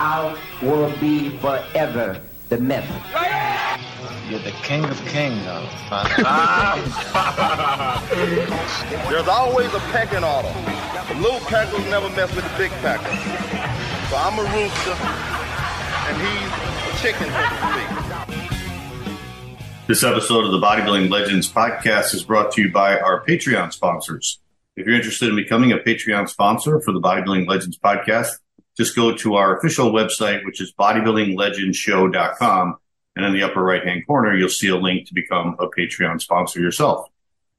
I will be forever the myth. You're the king of kings, There's always a pecking order. The little peckers never mess with the big peckers. So I'm a rooster, and he's a chicken, so to speak. This episode of the Bodybuilding Legends podcast is brought to you by our Patreon sponsors. If you're interested in becoming a Patreon sponsor for the Bodybuilding Legends podcast, just go to our official website, which is bodybuildinglegendshow.com. And in the upper right hand corner, you'll see a link to become a Patreon sponsor yourself.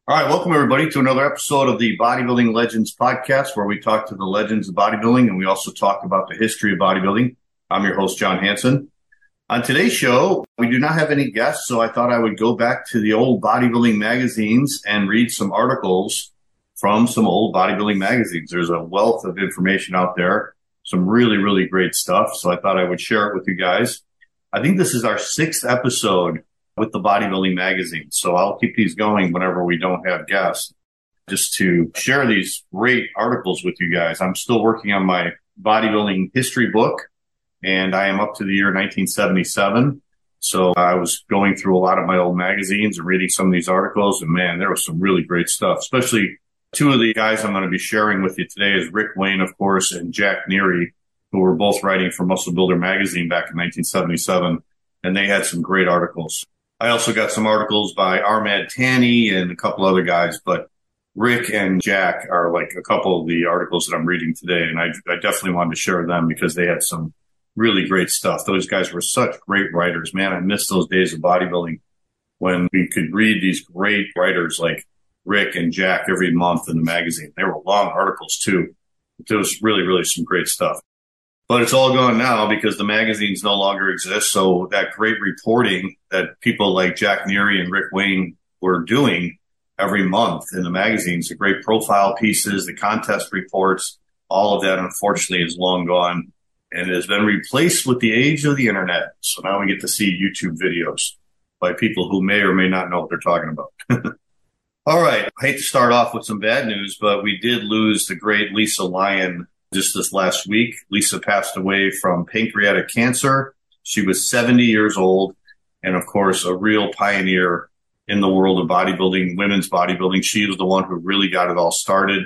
All right. Welcome everybody to another episode of the Bodybuilding Legends podcast, where we talk to the legends of bodybuilding and we also talk about the history of bodybuilding. I'm your host, John Hansen. On today's show, we do not have any guests, so I thought I would go back to the old bodybuilding magazines and read some articles from some old bodybuilding magazines. There's a wealth of information out there some really, really great stuff. So I thought I would share it with you guys. I think this is our sixth episode with the bodybuilding magazine. So I'll keep these going whenever we don't have guests just to share these great articles with you guys. I'm still working on my bodybuilding history book and I am up to the year 1977. So I was going through a lot of my old magazines and reading some of these articles and man, there was some really great stuff, especially Two of the guys I'm going to be sharing with you today is Rick Wayne, of course, and Jack Neary, who were both writing for Muscle Builder magazine back in 1977. And they had some great articles. I also got some articles by Armand Tanny and a couple other guys, but Rick and Jack are like a couple of the articles that I'm reading today. And I, I definitely wanted to share them because they had some really great stuff. Those guys were such great writers, man. I miss those days of bodybuilding when we could read these great writers like Rick and Jack every month in the magazine. They were long articles too. There was really, really some great stuff. But it's all gone now because the magazines no longer exist. So that great reporting that people like Jack Neary and Rick Wayne were doing every month in the magazines, the great profile pieces, the contest reports, all of that unfortunately is long gone and has been replaced with the age of the internet. So now we get to see YouTube videos by people who may or may not know what they're talking about. All right. I hate to start off with some bad news, but we did lose the great Lisa Lyon just this last week. Lisa passed away from pancreatic cancer. She was 70 years old and of course a real pioneer in the world of bodybuilding, women's bodybuilding. She was the one who really got it all started.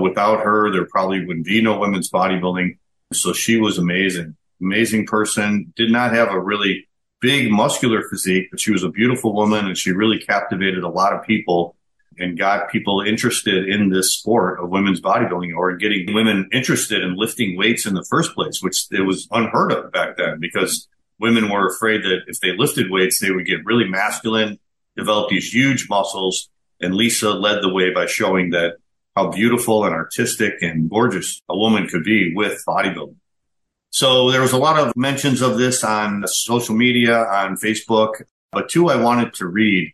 Without her, there probably wouldn't be no women's bodybuilding. So she was amazing, amazing person. Did not have a really big muscular physique, but she was a beautiful woman and she really captivated a lot of people and got people interested in this sport of women's bodybuilding or getting women interested in lifting weights in the first place, which it was unheard of back then because women were afraid that if they lifted weights, they would get really masculine, develop these huge muscles. And Lisa led the way by showing that how beautiful and artistic and gorgeous a woman could be with bodybuilding. So there was a lot of mentions of this on social media, on Facebook, but two I wanted to read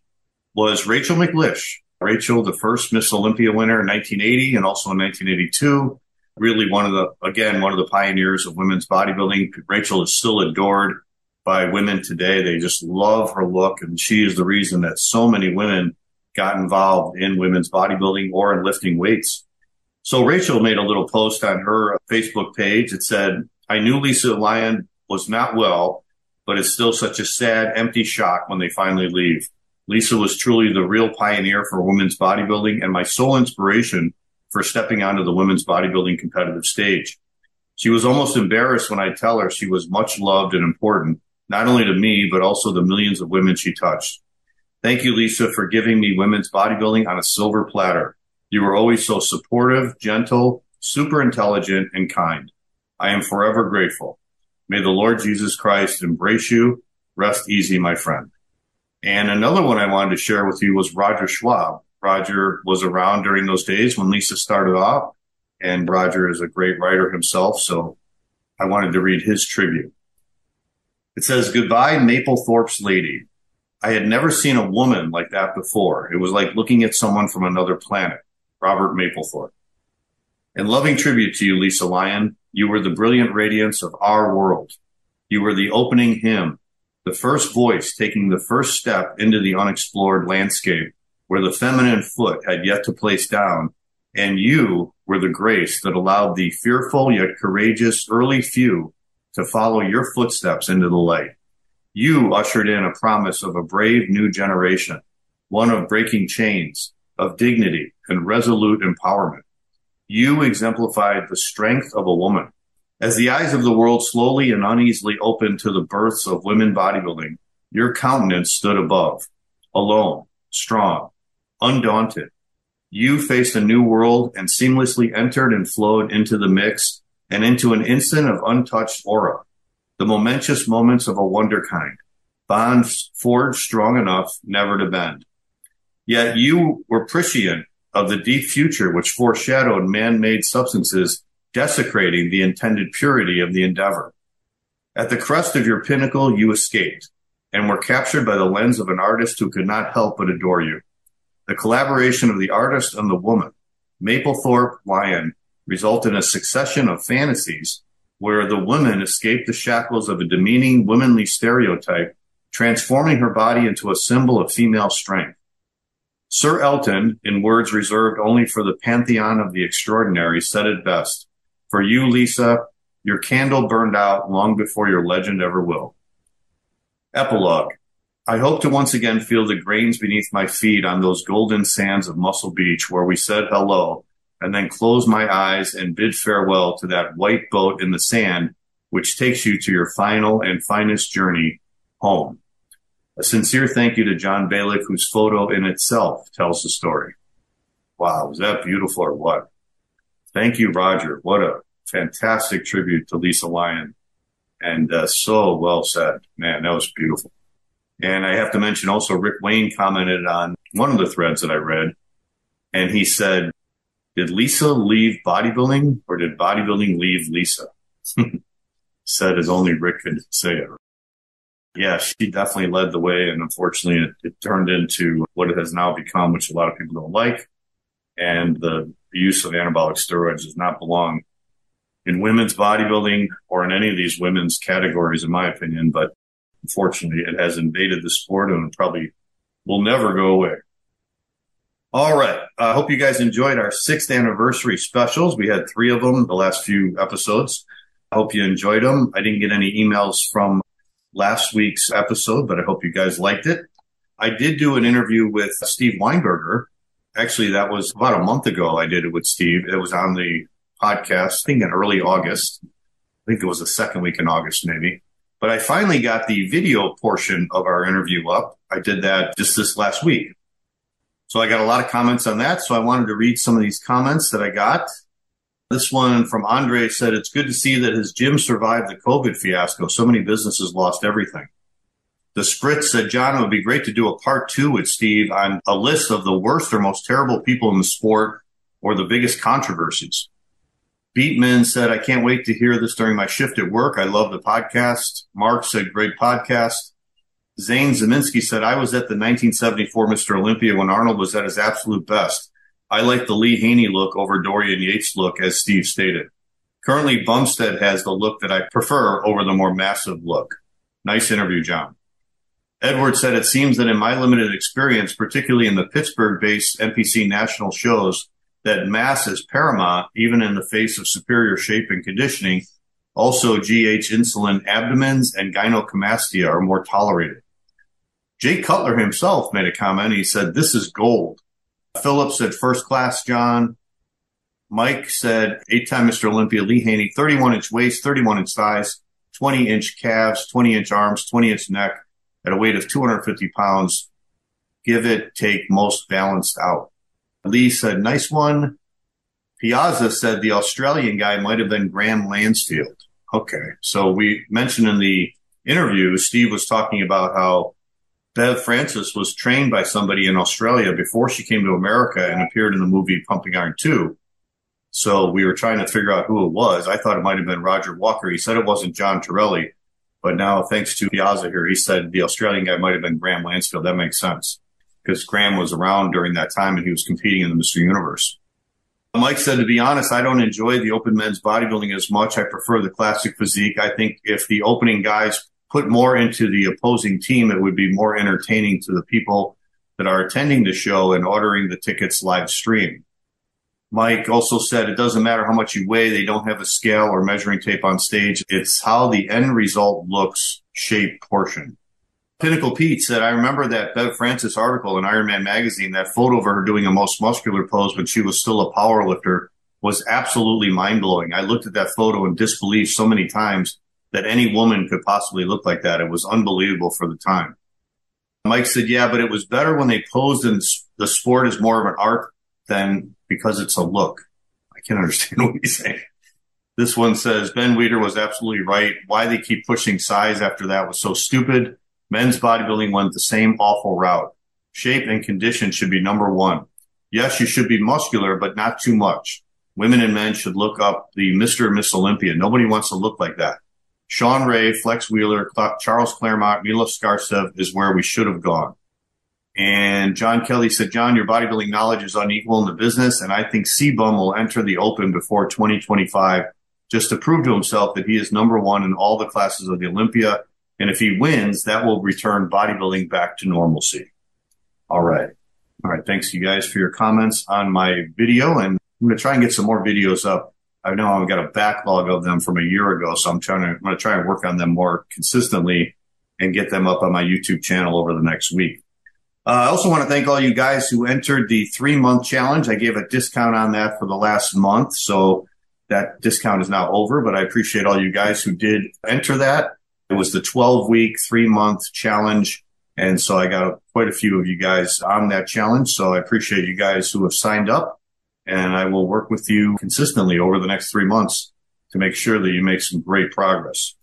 was Rachel McLish. Rachel, the first Miss Olympia winner in 1980 and also in 1982. Really one of the, again, one of the pioneers of women's bodybuilding. Rachel is still adored by women today. They just love her look and she is the reason that so many women got involved in women's bodybuilding or in lifting weights. So Rachel made a little post on her Facebook page. It said, I knew Lisa Lyon was not well, but it's still such a sad, empty shock when they finally leave. Lisa was truly the real pioneer for women's bodybuilding and my sole inspiration for stepping onto the women's bodybuilding competitive stage. She was almost embarrassed when I tell her she was much loved and important, not only to me, but also the millions of women she touched. Thank you, Lisa, for giving me women's bodybuilding on a silver platter. You were always so supportive, gentle, super intelligent, and kind. I am forever grateful. May the Lord Jesus Christ embrace you. Rest easy, my friend. And another one I wanted to share with you was Roger Schwab. Roger was around during those days when Lisa started off, and Roger is a great writer himself. So I wanted to read his tribute. It says, Goodbye, Mapplethorpe's lady. I had never seen a woman like that before. It was like looking at someone from another planet. Robert Mapplethorpe. In loving tribute to you, Lisa Lyon, you were the brilliant radiance of our world. You were the opening hymn the first voice taking the first step into the unexplored landscape where the feminine foot had yet to place down, and you were the grace that allowed the fearful yet courageous early few to follow your footsteps into the light. You ushered in a promise of a brave new generation, one of breaking chains, of dignity and resolute empowerment. You exemplified the strength of a woman. As the eyes of the world slowly and uneasily opened to the births of women bodybuilding, your countenance stood above, alone, strong, undaunted. You faced a new world and seamlessly entered and flowed into the mix and into an instant of untouched aura, the momentous moments of a wonder kind, bonds forged strong enough never to bend. Yet you were prescient of the deep future which foreshadowed man-made substances desecrating the intended purity of the endeavor. At the crest of your pinnacle, you escaped and were captured by the lens of an artist who could not help but adore you. The collaboration of the artist and the woman, Mapplethorpe Lyon, resulted in a succession of fantasies where the woman escaped the shackles of a demeaning womanly stereotype, transforming her body into a symbol of female strength. Sir Elton, in words reserved only for the pantheon of the extraordinary, said it best. For you, Lisa, your candle burned out long before your legend ever will. Epilogue. I hope to once again feel the grains beneath my feet on those golden sands of Muscle Beach where we said hello and then close my eyes and bid farewell to that white boat in the sand, which takes you to your final and finest journey home. A sincere thank you to John Balick, whose photo in itself tells the story. Wow, was that beautiful or what? Thank you, Roger. What a fantastic tribute to Lisa Lyon. And uh, so well said. Man, that was beautiful. And I have to mention also Rick Wayne commented on one of the threads that I read. And he said, did Lisa leave bodybuilding or did bodybuilding leave Lisa? said as only Rick could say it. Yeah, she definitely led the way. And unfortunately, it, it turned into what it has now become, which a lot of people don't like. And the use of anabolic steroids does not belong in women's bodybuilding or in any of these women's categories, in my opinion. But unfortunately, it has invaded the sport and probably will never go away. All right. I hope you guys enjoyed our sixth anniversary specials. We had three of them the last few episodes. I hope you enjoyed them. I didn't get any emails from last week's episode, but I hope you guys liked it. I did do an interview with Steve Weinberger. Actually, that was about a month ago. I did it with Steve. It was on the podcast, I think in early August. I think it was the second week in August, maybe. But I finally got the video portion of our interview up. I did that just this last week. So I got a lot of comments on that. So I wanted to read some of these comments that I got. This one from Andre said, it's good to see that his gym survived the COVID fiasco. So many businesses lost everything. The Spritz said, John, it would be great to do a part two with Steve on a list of the worst or most terrible people in the sport or the biggest controversies. Beatman said, I can't wait to hear this during my shift at work. I love the podcast. Mark said, great podcast. Zane Zeminski said, I was at the 1974 Mr. Olympia when Arnold was at his absolute best. I like the Lee Haney look over Dorian Yates look, as Steve stated. Currently, Bumstead has the look that I prefer over the more massive look. Nice interview, John. Edward said, it seems that in my limited experience, particularly in the Pittsburgh based NPC national shows, that mass is paramount, even in the face of superior shape and conditioning. Also, GH insulin abdomens and gynecomastia are more tolerated. Jake Cutler himself made a comment. He said, This is gold. Philip said, First class, John. Mike said, Eight time Mr. Olympia, Lee Haney, 31 inch waist, 31 inch thighs, 20 inch calves, 20 inch arms, 20 inch neck at a weight of 250 pounds. Give it, take most balanced out. Lee said, Nice one. Piazza said the Australian guy might have been Graham Lansfield. Okay. So we mentioned in the interview, Steve was talking about how Bev Francis was trained by somebody in Australia before she came to America and appeared in the movie Pumping Iron 2. So we were trying to figure out who it was. I thought it might have been Roger Walker. He said it wasn't John Torelli, but now thanks to Piazza here, he said the Australian guy might have been Graham Lansfield. That makes sense because Graham was around during that time and he was competing in the Mr. Universe. Mike said, to be honest, I don't enjoy the open men's bodybuilding as much. I prefer the classic physique. I think if the opening guys put more into the opposing team, it would be more entertaining to the people that are attending the show and ordering the tickets live stream. Mike also said it doesn't matter how much you weigh, they don't have a scale or measuring tape on stage. It's how the end result looks, shape, portion. Pinnacle Pete said, I remember that Bev Francis article in Iron Man magazine, that photo of her doing a most muscular pose when she was still a power lifter was absolutely mind blowing. I looked at that photo in disbelief so many times that any woman could possibly look like that. It was unbelievable for the time. Mike said, yeah, but it was better when they posed and the sport is more of an art than because it's a look. I can't understand what he's saying. This one says Ben Weider was absolutely right. Why they keep pushing size after that was so stupid. Men's bodybuilding went the same awful route. Shape and condition should be number one. Yes, you should be muscular, but not too much. Women and men should look up the Mr. and Miss Olympia. Nobody wants to look like that. Shawn Ray, Flex Wheeler, Charles Clairmonte, Milos Sarcev is where we should have gone. And John Kelly said, John, your bodybuilding knowledge is unequal in the business, and I think CBum will enter the open before 2025 just to prove to himself that he is number one in all the classes of the Olympia. And if he wins, that will return bodybuilding back to normalcy. All right. All right. Thanks you guys for your comments on my video. And I'm going to try and get some more videos up. I know I've got a backlog of them from a year ago. So I'm trying to, I'm going to try and work on them more consistently and get them up on my YouTube channel over the next week. Uh, I also want to thank all you guys who entered the three month challenge. I gave a discount on that for the last month. So that discount is now over, but I appreciate all you guys who did enter that. It was the 12 week, three month challenge. And so I got quite a few of you guys on that challenge. So I appreciate you guys who have signed up and I will work with you consistently over the next three months to make sure that you make some great progress.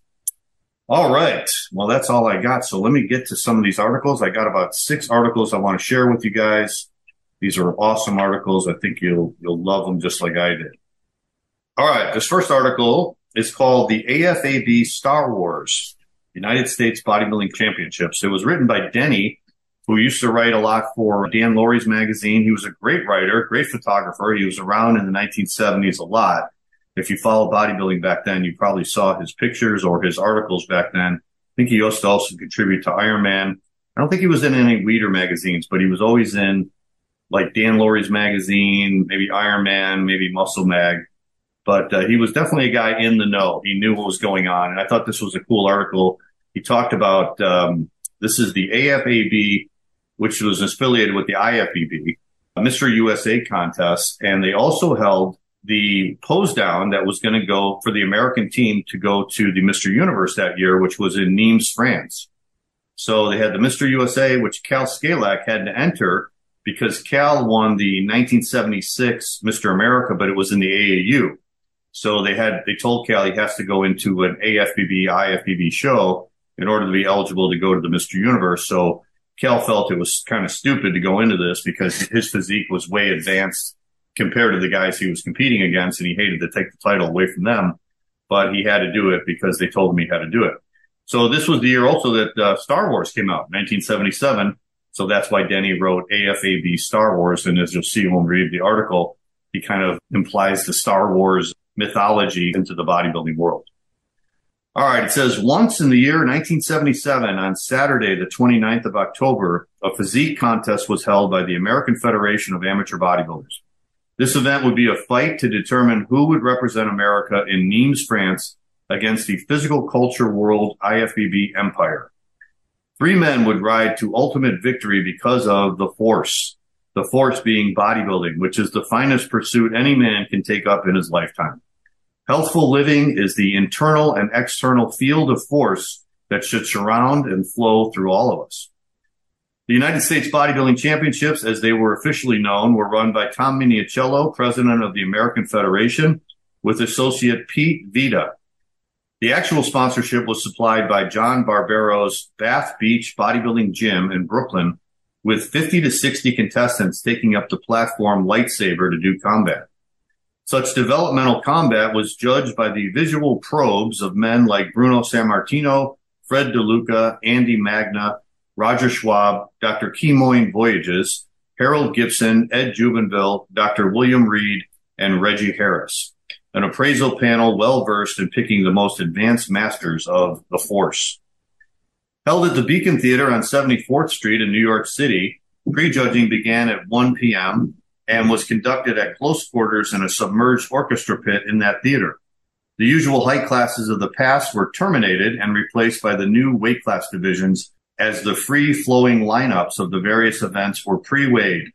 All right. Well, that's all I got. So let me get to some of these articles. I got about six articles I want to share with you guys. These are awesome articles. I think you'll you'll love them just like I did. All right. This first article is called the AFAB Star Wars United States Bodybuilding Championships. It was written by Denie, who used to write a lot for Dan Lurie's magazine. He was a great writer, great photographer. He was around in the 1970s a lot if you followed bodybuilding back then, you probably saw his pictures or his articles back then. I think he used to also contribute to Iron Man. I don't think he was in any Weider magazines, but he was always in like Dan Lurie's magazine, maybe Iron Man, maybe Muscle Mag. But uh, he was definitely a guy in the know. He knew what was going on. And I thought this was a cool article. He talked about um, this is the AFAB, which was affiliated with the IFBB, Mr. USA contest. And they also held the pose down that was going to go for the American team to go to the Mr. Universe that year, which was in Nimes, France. So they had the Mr. USA, which Kal Szkalak had to enter because Kal won the 1976 Mr. America, but it was in the AAU. So they had, they told Kal he has to go into an AFBB, IFBB show in order to be eligible to go to the Mr. Universe. So Kal felt it was kind of stupid to go into this because his physique was way advanced compared to the guys he was competing against, and he hated to take the title away from them, but he had to do it because they told him he had to do it. So this was the year also that uh, Star Wars came out, 1977. So that's why Denie wrote AFAB Star Wars, and as you'll see when we read the article, he kind of implies the Star Wars mythology into the bodybuilding world. All right. It says once in the year 1977 on Saturday, the 29th of October, a physique contest was held by the American Federation of Amateur Bodybuilders. This event would be a fight to determine who would represent America in Nimes, France against the physical culture world IFBB empire. Three men would ride to ultimate victory because of the force, the force being bodybuilding, which is the finest pursuit any man can take up in his lifetime. Healthful living is the internal and external field of force that should surround and flow through all of us. The United States Bodybuilding Championships, as they were officially known, were run by Tom Minichiello, president of the American Federation, with associate Pete Vita. The actual sponsorship was supplied by John Barbero's Bath Beach Bodybuilding Gym in Brooklyn, with 50 to 60 contestants taking up the platform lightsaber to do combat. Such developmental combat was judged by the visual probes of men like Bruno Sammartino, Fred DeLuca, Andy Magna, Roger Schwab, Dr. Kemoyne Voyages, Harold Gibson, Ed Jubinville, Dr. William Reed, and Reggie Harris. An appraisal panel well versed in picking the most advanced masters of the force. Held at the Beacon Theater on 74th Street in New York City, prejudging began at 1 p.m. and was conducted at close quarters in a submerged orchestra pit in that theater. The usual height classes of the past were terminated and replaced by the new weight class divisions as the free flowing lineups of the various events were pre weighed.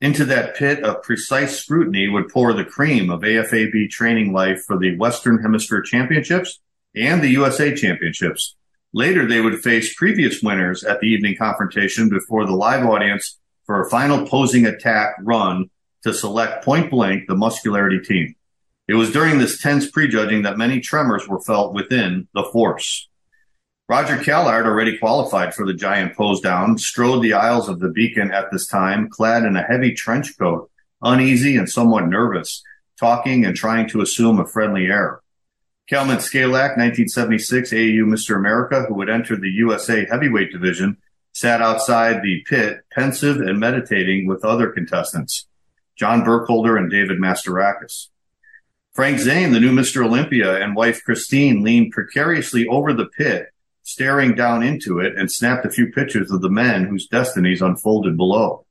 Into that pit of precise scrutiny would pour the cream of AFAB training life for the Western Hemisphere Championships and the USA Championships. Later, they would face previous winners at the evening confrontation before the live audience for a final posing attack run to select point blank the muscularity team. It was during this tense prejudging that many tremors were felt within the force. Roger Callard, already qualified for the giant pose down, strode the aisles of the beacon at this time, clad in a heavy trench coat, uneasy and somewhat nervous, talking and trying to assume a friendly air. Kalman Szkalak, 1976 AAU Mr. America, who would enter the USA heavyweight division, sat outside the pit, pensive and meditating with other contestants, John Burkholder and David Mastorakis. Frank Zane, the new Mr. Olympia, and wife Christine leaned precariously over the pit, staring down into it, and snapped a few pictures of the men whose destinies unfolded below.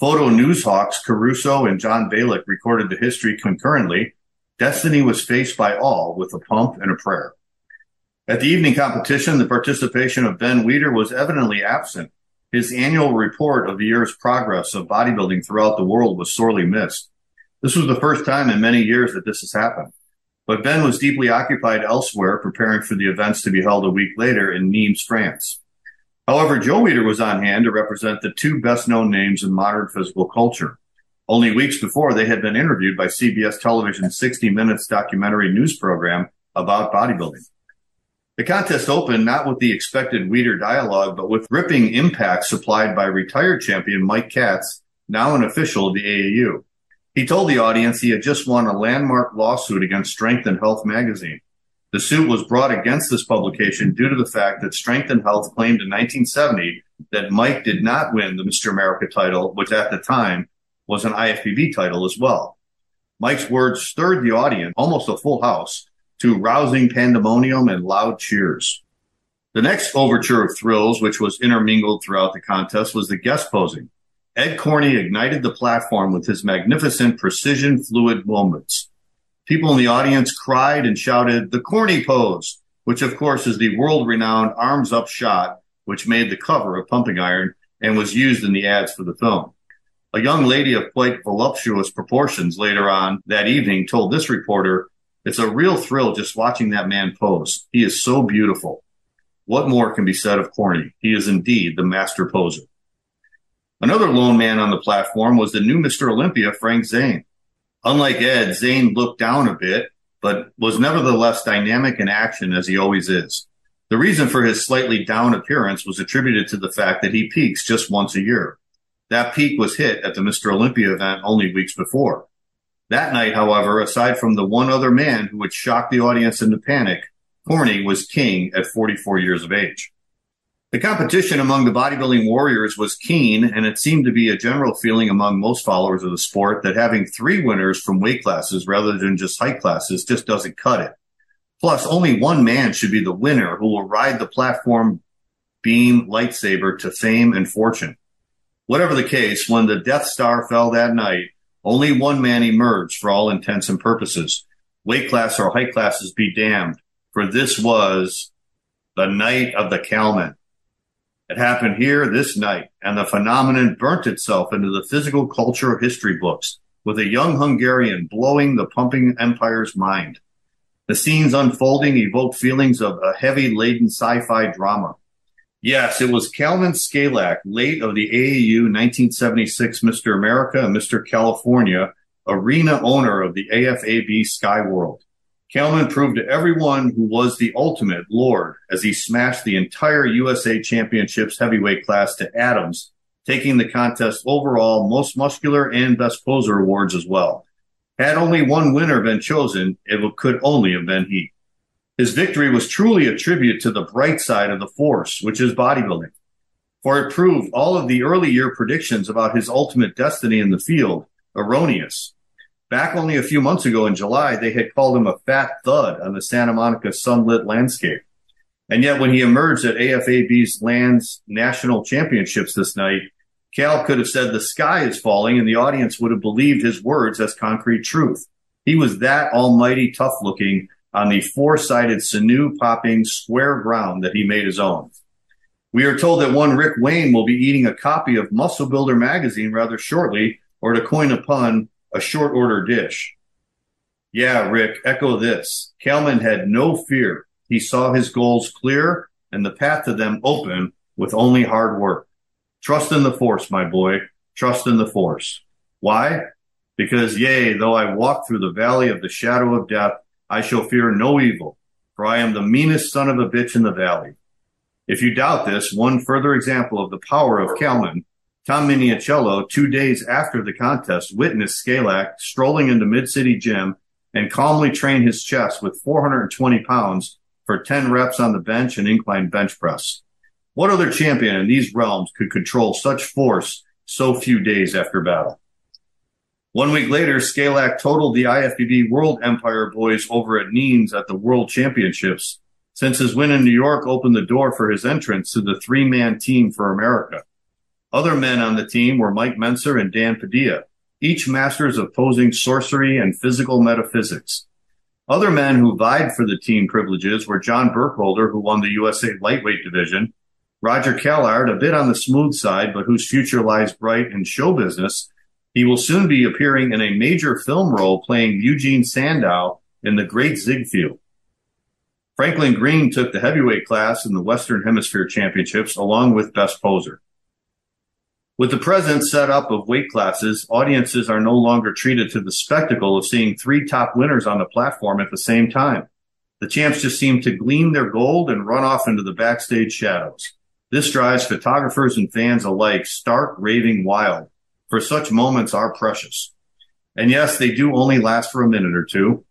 Photo news hawks Caruso and John Balick recorded the history concurrently. Destiny was faced by all with a pump and a prayer. At the evening competition, the participation of Ben Weider was evidently absent. His annual report of the year's progress of bodybuilding throughout the world was sorely missed. This was the first time in many years that this has happened. But Ben was deeply occupied elsewhere, preparing for the events to be held a week later in Nimes, France. However, Joe Weider was on hand to represent the two best known names in modern physical culture. Only weeks before, they had been interviewed by CBS Television's 60 Minutes documentary news program about bodybuilding. The contest opened not with the expected Weider dialogue, but with ripping impact supplied by retired champion Mike Katz, now an official of the AAU. He told the audience he had just won a landmark lawsuit against Strength and Health magazine. The suit was brought against this publication due to the fact that Strength and Health claimed in 1970 that Mike did not win the Mr. America title, which at the time was an IFBB title as well. Mike's words stirred the audience, almost a full house, to rousing pandemonium and loud cheers. The next overture of thrills, which was intermingled throughout the contest, was the guest posing. Ed Corney ignited the platform with his magnificent precision fluid moments. People in the audience cried and shouted, the Corney pose, which of course is the world renowned arms up shot, which made the cover of Pumping Iron and was used in the ads for the film. A young lady of quite voluptuous proportions later on that evening told this reporter, it's a real thrill just watching that man pose. He is so beautiful. What more can be said of Corney? He is indeed the master poser. Another lone man on the platform was the new Mr. Olympia, Frank Zane. Unlike Ed, Zane looked down a bit, but was nevertheless dynamic in action as he always is. The reason for his slightly down appearance was attributed to the fact that he peaks just once a year. That peak was hit at the Mr. Olympia event only weeks before. That night, however, aside from the one other man who would shock the audience into panic, Corney was king at 44 years of age. The competition among the bodybuilding warriors was keen, and it seemed to be a general feeling among most followers of the sport that having three winners from weight classes rather than just height classes just doesn't cut it. Plus, only one man should be the winner who will ride the platform beam lightsaber to fame and fortune. Whatever the case, when the Death Star fell that night, only one man emerged for all intents and purposes. Weight class or height classes be damned, for this was the night of the Kalman. It happened here this night, and the phenomenon burnt itself into the physical culture of history books, with a young Hungarian blowing the pumping empire's mind. The scenes unfolding evoked feelings of a heavy laden sci-fi drama. Yes, it was Kalman Szkalak, late of the AAU 1976 Mr. America and Mr. California, arena owner of the AFAB Sky World. Kalman proved to everyone who was the ultimate Lord as he smashed the entire USA Championships heavyweight class to atoms, taking the contest overall most muscular and best poser awards as well. Had only one winner been chosen, it could only have been he. His victory was truly a tribute to the bright side of the force, which is bodybuilding. For it proved all of the early year predictions about his ultimate destiny in the field erroneous Back only a few months ago in July, they had called him a fat thud on the Santa Monica sunlit landscape. And yet when he emerged at AFAB's Lands National Championships this night, Kal could have said the sky is falling and the audience would have believed his words as concrete truth. He was that almighty tough looking on the four sided sinew popping square ground that he made his own. We are told that one Rick Wayne will be eating a copy of Muscle Builder magazine rather shortly, or to coin a pun, a short order dish. Yeah, Rick, echo this. Kalman had no fear. He saw his goals clear and the path to them open with only hard work. Trust in the force, my boy. Trust in the force. Why? Because yea, though I walk through the valley of the shadow of death, I shall fear no evil, for I am the meanest son of a bitch in the valley. If you doubt this, one further example of the power of Kalman, Tom Minichiello, two days after the contest, witnessed Szkalak strolling into Mid-City Gym and calmly train his chest with 420 pounds for 10 reps on the bench and incline bench press. What other champion in these realms could control such force so few days after battle? One week later, Szkalak totaled the IFBB World Empire boys over at Nimes at the World Championships, since his win in New York opened the door for his entrance to the three-man team for America. Other men on the team were Mike Mentzer and Dan Padilla, each masters of posing sorcery and physical metaphysics. Other men who vied for the team privileges were John Burkholder, who won the USA lightweight division, Roger Callard, a bit on the smooth side, but whose future lies bright in show business. He will soon be appearing in a major film role playing Eugene Sandow in The Great Ziegfeld. Franklin Green took the heavyweight class in the Western Hemisphere Championships along with Best Poser. With the present setup of weight classes, audiences are no longer treated to the spectacle of seeing three top winners on the platform at the same time. The champs just seem to glean their gold and run off into the backstage shadows. This drives photographers and fans alike stark raving wild, for such moments are precious. And yes, they do only last for a minute or two.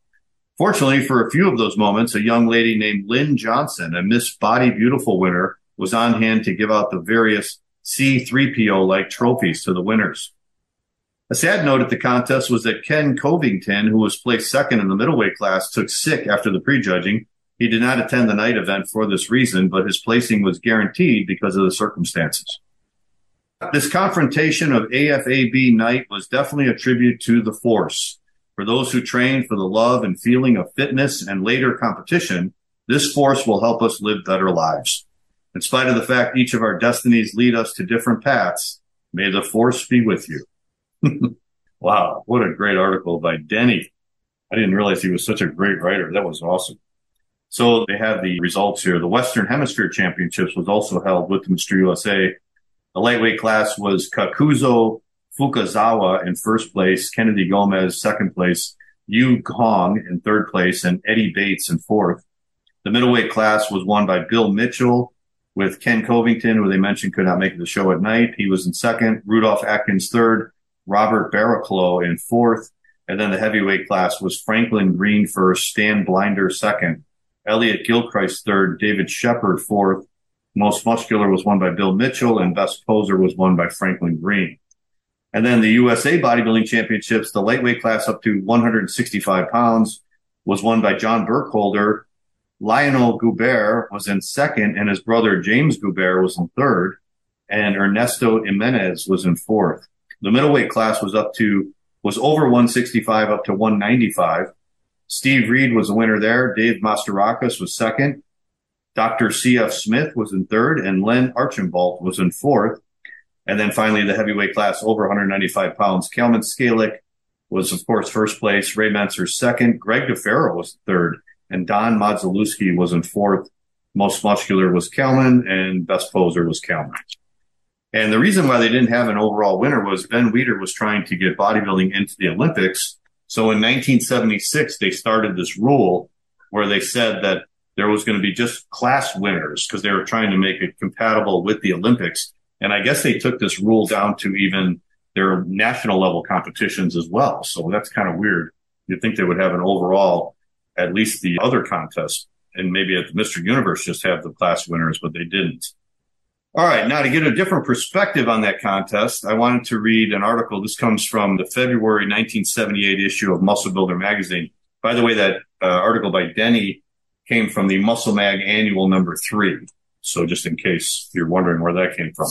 Fortunately, for a few of those moments, a young lady named Lynn Johnson, a Miss Body Beautiful winner, was on hand to give out the various C3PO like trophies to the winners. A sad note at the contest was that Ken Covington, who was placed second in the middleweight class, took sick after the prejudging he did not attend the night event for this reason, but his placing was guaranteed because of the circumstances. This confrontation of AFAB night was definitely a tribute to the force. For those who train for the love and feeling of fitness and later competition, this force will help us live better lives. In spite of the fact each of our destinies lead us to different paths, may the force be with you. wow, what a great article by Denie. I didn't realize he was such a great writer. That was awesome. So they have the results here. The Western Hemisphere Championships was also held with the Mr. USA. The lightweight class was Kakuzo Fukazawa in first place, Kennedy Gomez second place, Yu Kong in third place, and Eddie Bates in fourth. The middleweight class was won by Bill Mitchell with Ken Covington, who they mentioned could not make the show at night. He was in second, Rudolph Atkins third, Robert Barraclough in fourth. And then the heavyweight class was Franklin Green first, Stan Blinder second, Elliot Gilchrist third, David Shepard fourth. Most muscular was won by Bill Mitchell and best poser was won by Franklin Green. And then the USA bodybuilding championships, the lightweight class up to 165 pounds was won by John Burkholder. Lionel Goubert was in second and his brother James Goubert was in third and Ernesto Jimenez was in fourth. The middleweight class was up to, was over 165 up to 195. Steve Reed was the winner there. Dave Mastorakis was second. Dr. C.F. Smith was in third and Len Archambault was in fourth. And then finally the heavyweight class over 195 pounds. Kalman Szkalak was of course first place. Ray Mentzer second. Greg DeFerro was third and Don Modzelewski was in fourth. Most muscular was Kalman and best poser was Kalman. And the reason why they didn't have an overall winner was Ben Weider was trying to get bodybuilding into the Olympics so in 1976, they started this rule where they said that there was going to be just class winners because they were trying to make it compatible with the Olympics. And I guess they took this rule down to even their national level competitions as well. So that's kind of weird. You'd think they would have an overall, at least the other contests and maybe at the Mr. Universe just have the class winners, but they didn't. All right. Now to get a different perspective on that contest, I wanted to read an article. This comes from the February 1978 issue of Muscle Builder magazine. By the way, that uh, article by Denie came from the Muscle Mag annual number three. So just in case you're wondering where that came from.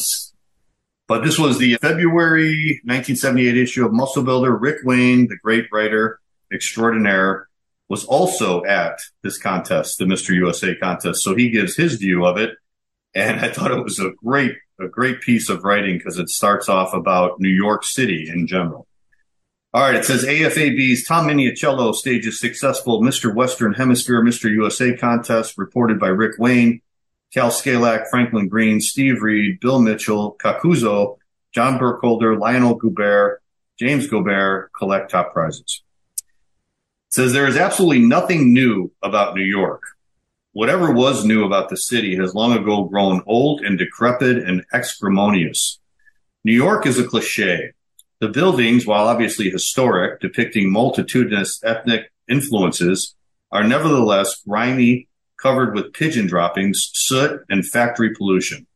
But this was the February 1978 issue of Muscle Builder. Rick Wayne, the great writer extraordinaire, was also at this contest, the Mr. USA contest. So he gives his view of it. And I thought it was a great, a great piece of writing because it starts off about New York City in general. All right, it says AFAB's Tom Minichiello stages successful Mr. Western Hemisphere, Mr. USA contest, reported by Rick Wayne. Kal Szkalak, Franklin Green, Steve Reed, Bill Mitchell, Kakuzo, John Burkholder, Lionel Goubert, James Goubert collect top prizes. It says there is absolutely nothing new about New York. Whatever was new about the city has long ago grown old and decrepit and excremonious. New York is a cliche. The buildings, while obviously historic, depicting multitudinous ethnic influences, are nevertheless grimy, covered with pigeon droppings, soot, and factory pollution.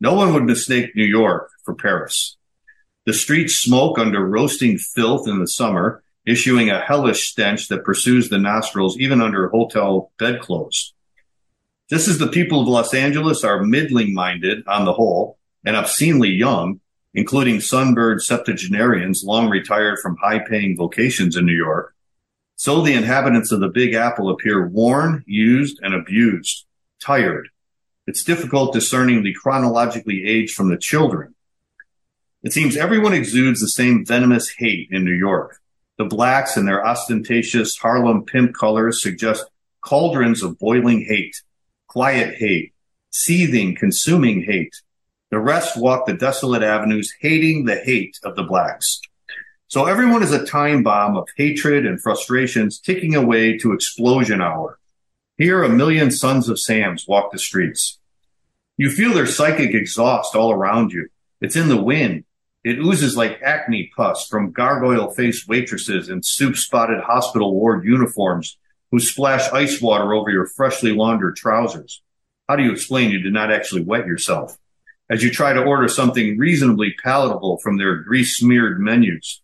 No one would mistake New York for Paris. The streets smoke under roasting filth in the summer, issuing a hellish stench that pursues the nostrils even under hotel bedclothes. Just as the people of Los Angeles are middling minded on the whole and obscenely young, including sunburned septuagenarians long retired from high paying vocations in New York, so the inhabitants of the Big Apple appear worn, used, and abused, tired. It's difficult discerning the chronologically aged from the children. It seems everyone exudes the same venomous hate in New York. The blacks and their ostentatious Harlem pimp colors suggest cauldrons of boiling hate, quiet hate, seething, consuming hate. The rest walk the desolate avenues hating the hate of the blacks. So everyone is a time bomb of hatred and frustrations ticking away to explosion hour. Here, a million sons of Sams walk the streets. You feel their psychic exhaust all around you. It's in the wind. It oozes like acne pus from gargoyle faced waitresses in soup spotted hospital ward uniforms who splash ice water over your freshly laundered trousers. How do you explain you did not actually wet yourself? As you try to order something reasonably palatable from their grease smeared menus.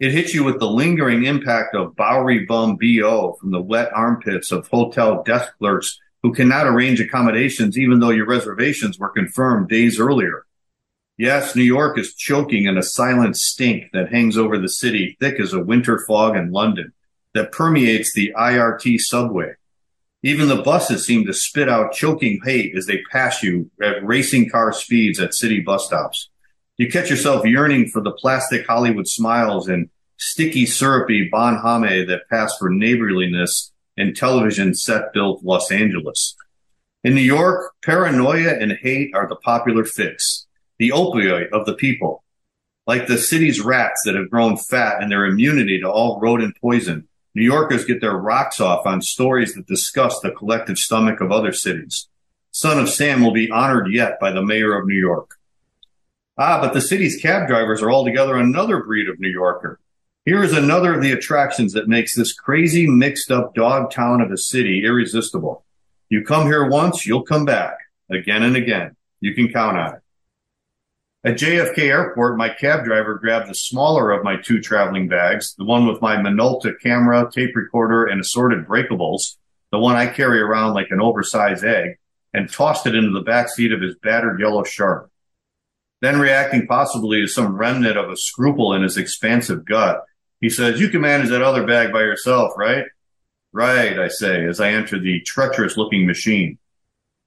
It hits you with the lingering impact of Bowery bum BO from the wet armpits of hotel desk clerks who cannot arrange accommodations even though your reservations were confirmed days earlier. Yes, New York is choking in a silent stink that hangs over the city thick as a winter fog in London that permeates the IRT subway. Even the buses seem to spit out choking hate as they pass you at racing car speeds at city bus stops you catch yourself yearning for the plastic Hollywood smiles and sticky, syrupy bonhomie that pass for neighborliness in television set built Los Angeles. In New York, paranoia and hate are the popular fix, the opioid of the people. Like the city's rats that have grown fat in their immunity to all rodent poison, New Yorkers get their rocks off on stories that discuss the collective stomach of other cities. Son of Sam will be honored yet by the mayor of New York. Ah, but the city's cab drivers are altogether another breed of New Yorker. Here is another of the attractions that makes this crazy mixed up dog town of a city irresistible. You come here once, you'll come back again and again. You can count on it. At JFK Airport, my cab driver grabbed the smaller of my two traveling bags, the one with my Minolta camera, tape recorder, and assorted breakables, the one I carry around like an oversized egg, and tossed it into the back seat of his battered yellow shark. Then reacting possibly to some remnant of a scruple in his expansive gut, he says, you can manage that other bag by yourself, right? Right, I say, as I enter the treacherous looking machine.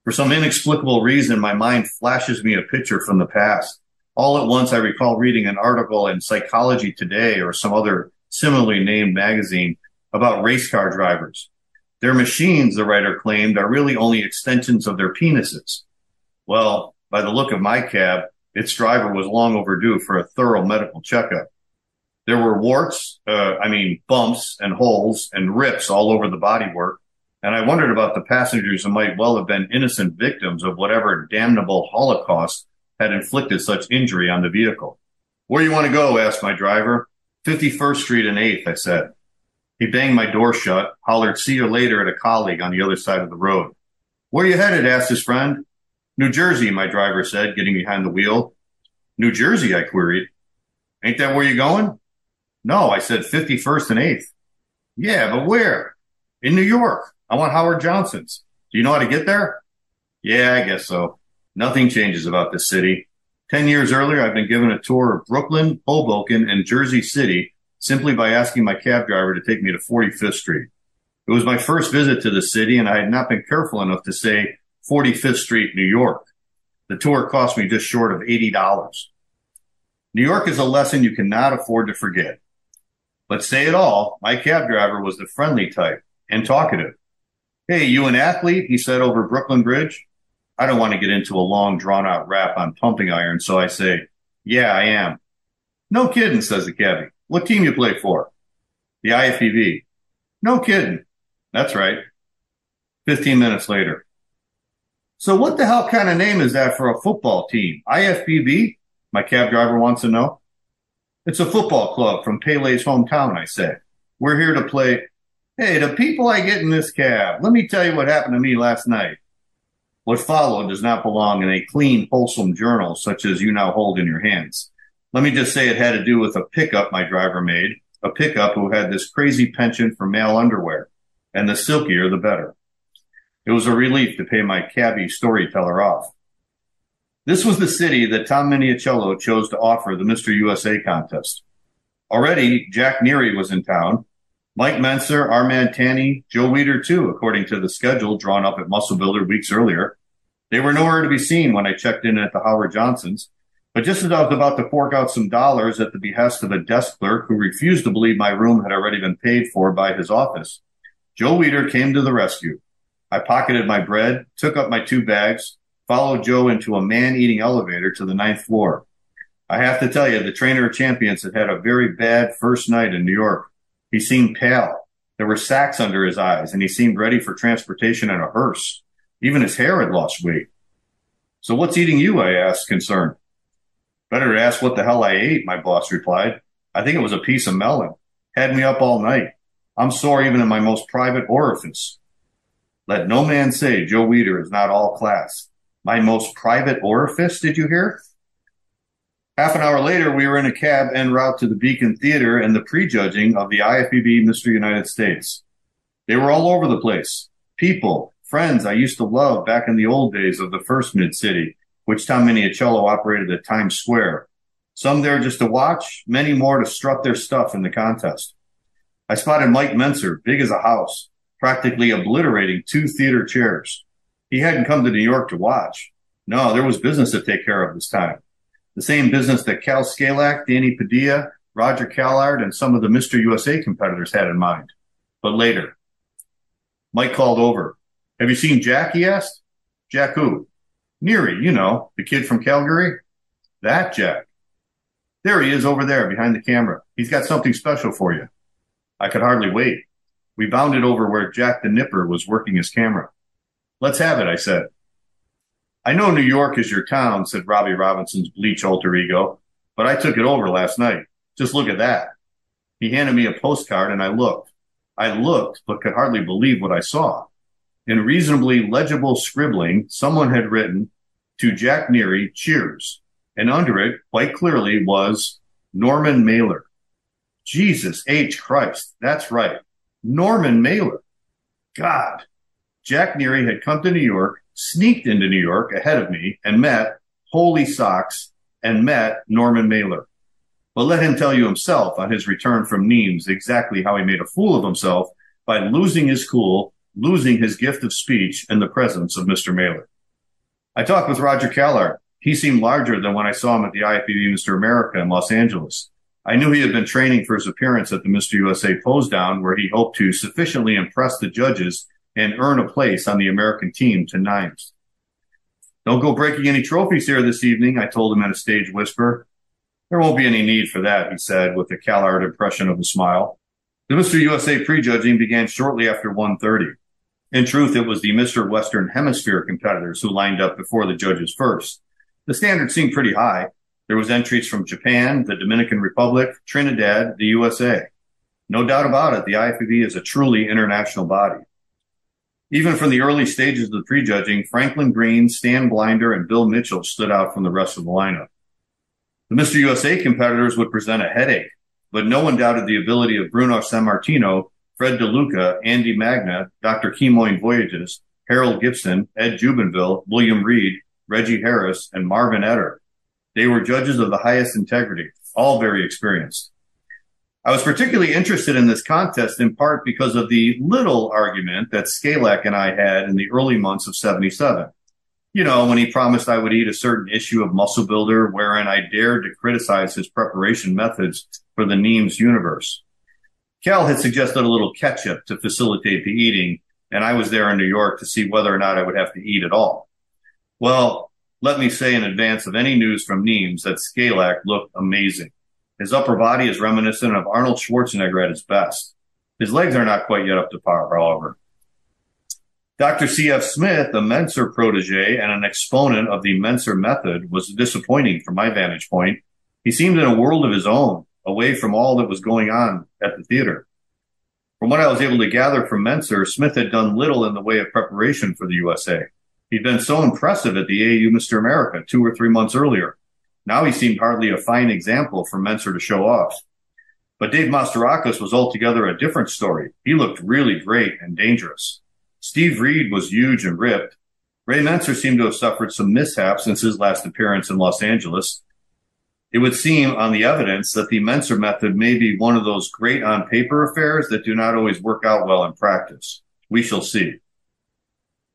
For some inexplicable reason, my mind flashes me a picture from the past. All at once, I recall reading an article in Psychology Today or some other similarly named magazine about race car drivers. Their machines, the writer claimed, are really only extensions of their penises. Well, by the look of my cab, its driver was long overdue for a thorough medical checkup. There were warts, uh, I mean, bumps and holes and rips all over the bodywork. And I wondered about the passengers who might well have been innocent victims of whatever damnable holocaust had inflicted such injury on the vehicle. Where you want to go? asked my driver. 51st Street and 8th, I said. He banged my door shut, hollered, see you later at a colleague on the other side of the road. Where you headed? asked his friend. New Jersey, my driver said, getting behind the wheel. New Jersey, I queried. Ain't that where you're going? No, I said 51st and 8th. Yeah, but where? In New York. I want Howard Johnson's. Do you know how to get there? Yeah, I guess so. Nothing changes about this city. Ten years earlier, I've been given a tour of Brooklyn, Hoboken, and Jersey City simply by asking my cab driver to take me to 45th Street. It was my first visit to the city, and I had not been careful enough to say 45th Street, New York. The tour cost me just short of $80. New York is a lesson you cannot afford to forget. But say it all, my cab driver was the friendly type and talkative. Hey, you an athlete? He said over Brooklyn Bridge. I don't want to get into a long drawn out rap on pumping iron, so I say, yeah, I am. No kidding, says the cabbie. What team you play for? The IFBB. No kidding. That's right. 15 minutes later. So what the hell kind of name is that for a football team? IFBB? My cab driver wants to know. It's a football club from Pele's hometown, I say. We're here to play. Hey, the people I get in this cab, let me tell you what happened to me last night. What followed does not belong in a clean, wholesome journal such as you now hold in your hands. Let me just say it had to do with a pickup my driver made, a pickup who had this crazy penchant for male underwear, and the silkier the better. It was a relief to pay my cabbie storyteller off. This was the city that Tom Minichiello chose to offer the Mr. USA contest. Already, Jack Neary was in town, Mike Mentzer, Armand Tanny, Joe Weider too, according to the schedule drawn up at Muscle Builder weeks earlier. They were nowhere to be seen when I checked in at the Howard Johnsons. But just as I was about to fork out some dollars at the behest of a desk clerk who refused to believe my room had already been paid for by his office, Joe Weider came to the rescue. I pocketed my bread, took up my two bags, followed Joe into a man-eating elevator to the ninth floor. I have to tell you, the trainer of champions had had a very bad first night in New York. He seemed pale. There were sacks under his eyes, and he seemed ready for transportation in a hearse. Even his hair had lost weight. So what's eating you? I asked, concerned. Better to ask what the hell I ate, my boss replied. I think it was a piece of melon. Had me up all night. I'm sore even in my most private orifice. Let no man say Joe Weider is not all class. My most private orifice, did you hear? Half an hour later, we were in a cab en route to the Beacon Theater and the prejudging of the IFBB Mr. United States. They were all over the place. People, friends I used to love back in the old days of the first Mid City, which Tom Minichiello operated at Times Square. Some there just to watch, many more to strut their stuff in the contest. I spotted Mike Mentzer, big as a house, practically obliterating two theater chairs. He hadn't come to New York to watch. No, there was business to take care of this time the same business that Kal Szkalak, Danny Padilla, Roger Callard, and some of the Mr. USA competitors had in mind. But later, Mike called over. Have you seen Jack? He asked. Jack who? Neary, you know, the kid from Calgary. That Jack. There he is over there behind the camera. He's got something special for you. I could hardly wait. We bounded over where Jack the Nipper was working his camera. Let's have it, I said. I know New York is your town, said Robbie Robinson's bleach alter ego, but I took it over last night. Just look at that. He handed me a postcard and I looked. I looked, but could hardly believe what I saw. In reasonably legible scribbling, someone had written, to Jack Neary, cheers. And under it, quite clearly, was Norman Mailer. Jesus H. Christ. That's right. Norman Mailer. God. Jack Neary had come to New York sneaked into New York ahead of me and met Holy Socks and met Norman Mailer. But let him tell you himself on his return from Nimes exactly how he made a fool of himself by losing his cool, losing his gift of speech in the presence of Mr. Mailer. I talked with Roger Callard. He seemed larger than when I saw him at the IFBB Mr. America in Los Angeles. I knew he had been training for his appearance at the Mr. USA pose down where he hoped to sufficiently impress the judges and earn a place on the American team tonight. Don't go breaking any trophies here this evening, I told him in a stage whisper. There won't be any need for that, he said with a Callard impression of a smile. The Mr. USA prejudging began shortly after 1.30. In truth, it was the Mr. Western Hemisphere competitors who lined up before the judges first. The standard seemed pretty high. There was entries from Japan, the Dominican Republic, Trinidad, the USA. No doubt about it, the IFBB is a truly international body. Even from the early stages of the prejudging, Franklin Green, Stan Blinder, and Bill Mitchell stood out from the rest of the lineup. The Mr. USA competitors would present a headache, but no one doubted the ability of Bruno Sammartino, Fred DeLuca, Andy Magna, Dr. Kemoine Voyages, Harold Gibson, Ed Jubinville, William Reed, Reggie Harris, and Marvin Eder. They were judges of the highest integrity, all very experienced. I was particularly interested in this contest in part because of the little argument that Szkalak and I had in the early months of 77. You know, when he promised I would eat a certain issue of Muscle Builder wherein I dared to criticize his preparation methods for the Nimes universe. Kal had suggested a little ketchup to facilitate the eating, and I was there in New York to see whether or not I would have to eat at all. Well, let me say in advance of any news from Nimes that Szkalak looked amazing. His upper body is reminiscent of Arnold Schwarzenegger at his best. His legs are not quite yet up to par, however. Dr. C.F. Smith, a Mentzer protege and an exponent of the Mentzer method, was disappointing from my vantage point. He seemed in a world of his own, away from all that was going on at the theater. From what I was able to gather from Mentzer, Smith had done little in the way of preparation for the USA. He'd been so impressive at the AU Mr. America two or three months earlier. Now he seemed hardly a fine example for Mentzer to show off. But Dave Mastorakis was altogether a different story. He looked really great and dangerous. Steve Reed was huge and ripped. Ray Mentzer seemed to have suffered some mishaps since his last appearance in Los Angeles. It would seem on the evidence that the Mentzer method may be one of those great on paper affairs that do not always work out well in practice. We shall see.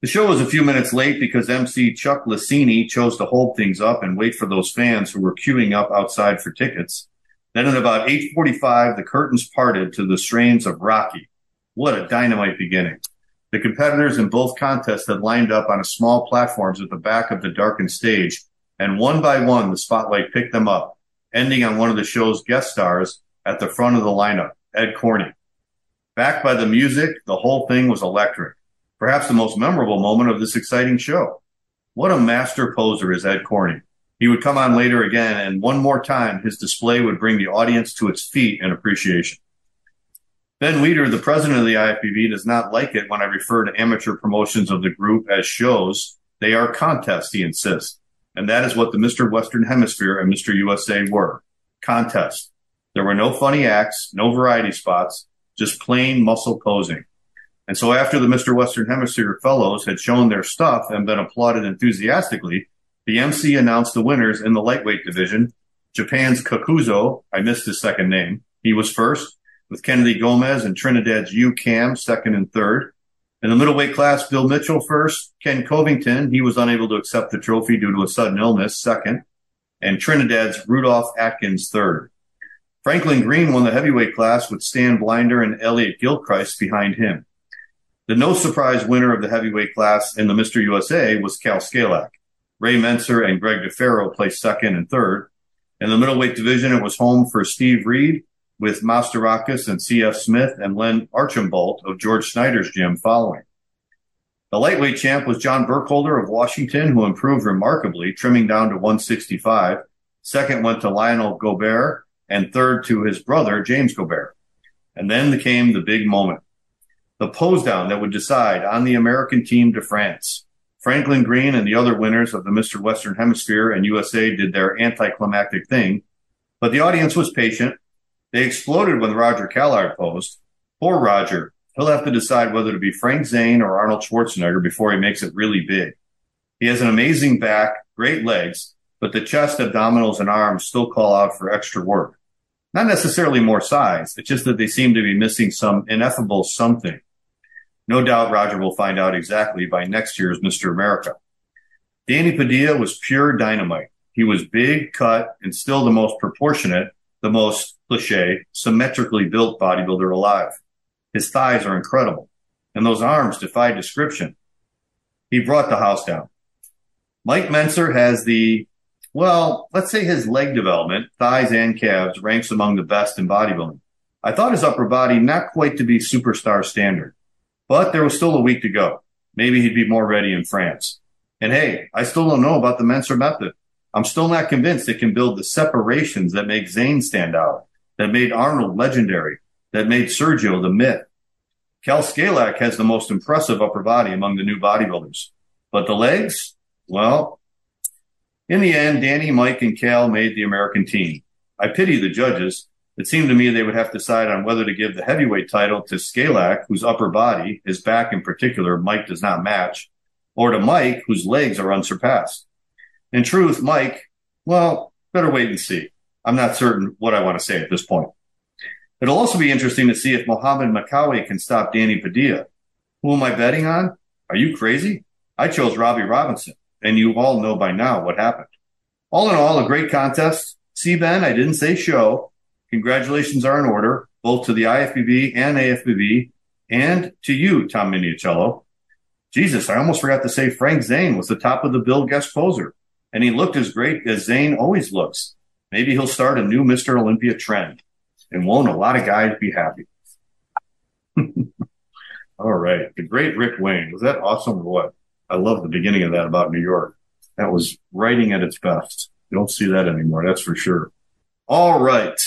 The show was a few minutes late because MC Chuck Lassini chose to hold things up and wait for those fans who were queuing up outside for tickets. Then at about 8:45, the curtains parted to the strains of Rocky. What a dynamite beginning! The competitors in both contests had lined up on a small platforms at the back of the darkened stage, and one by one, the spotlight picked them up, ending on one of the show's guest stars at the front of the lineup, Ed Corney. Backed by the music, the whole thing was electric perhaps the most memorable moment of this exciting show. What a master poser is Ed Corney. He would come on later again, and one more time, his display would bring the audience to its feet in appreciation. Ben Weider, the president of the IFBB, does not like it when I refer to amateur promotions of the group as shows. They are contests, he insists. And that is what the Mr. Western Hemisphere and Mr. USA were. Contests. There were no funny acts, no variety spots, just plain muscle posing. And so after the Mr. Western Hemisphere fellows had shown their stuff and been applauded enthusiastically, the MC announced the winners in the lightweight division. Japan's Kakuzo, I missed his second name. He was first, with Kennedy Gomez and Trinidad's Yu Cam second and third. In the middleweight class, Bill Mitchell first, Ken Covington, he was unable to accept the trophy due to a sudden illness, second, and Trinidad's Rudolph Atkins third. Franklin Green won the heavyweight class with Stan Blinder and Elliot Gilchrist behind him. The no surprise winner of the heavyweight class in the Mr. USA was Kal Szkalak. Ray Mentzer and Greg DeFerro placed second and third. In the middleweight division, it was home for Steve Reed with Mastorakis and C.F. Smith and Len Archambault of George Snyder's gym following. The lightweight champ was John Burkholder of Washington, who improved remarkably, trimming down to 165. Second went to Lionel Goubert, and third to his brother, James Goubert. And then came the big moment the pose down that would decide on the American team to France. Franklin Green and the other winners of the Mr. Western Hemisphere and USA did their anticlimactic thing, but the audience was patient. They exploded when Roger Callard posed. Poor Roger. He'll have to decide whether to be Frank Zane or Arnold Schwarzenegger before he makes it really big. He has an amazing back, great legs, but the chest, abdominals, and arms still call out for extra work. Not necessarily more size. It's just that they seem to be missing some ineffable something. No doubt Roger will find out exactly by next year's Mr. America. Danny Padilla was pure dynamite. He was big, cut, and still the most proportionate, the most cliche, symmetrically built bodybuilder alive. His thighs are incredible, and those arms defy description. He brought the house down. Mike Mentzer has the, well, let's say his leg development, thighs and calves, ranks among the best in bodybuilding. I thought his upper body not quite to be superstar standard. But there was still a week to go. Maybe he'd be more ready in France. And hey, I still don't know about the Mentzer method. I'm still not convinced it can build the separations that make Zane stand out, that made Arnold legendary, that made Sergio the myth. Kal Szkalak has the most impressive upper body among the new bodybuilders. But the legs? Well, in the end, Danny, Mike, and Kal made the American team. I pity the judges it seemed to me they would have to decide on whether to give the heavyweight title to Szkalak, whose upper body, his back in particular, Mike does not match, or to Mike, whose legs are unsurpassed. In truth, Mike, Well, better wait and see. I'm not certain what I want to say at this point. It'll also be interesting to see if Mohammed Makkawy can stop Danny Padilla. Who am I betting on? Are you crazy? I chose Robbie Robinson, and you all know by now what happened. All in all, a great contest. See, Ben, I didn't say show. Congratulations are in order, both to the IFBB and AFBB, and to you, Tom Minichiello. Jesus, I almost forgot to say Frank Zane was the top of the bill guest poser, and he looked as great as Zane always looks. Maybe he'll start a new Mr. Olympia trend, and won't a lot of guys be happy? All right. The great Rick Wayne. Was that awesome or what? I love the beginning of that about New York. That was writing at its best. You don't see that anymore. That's for sure. All right.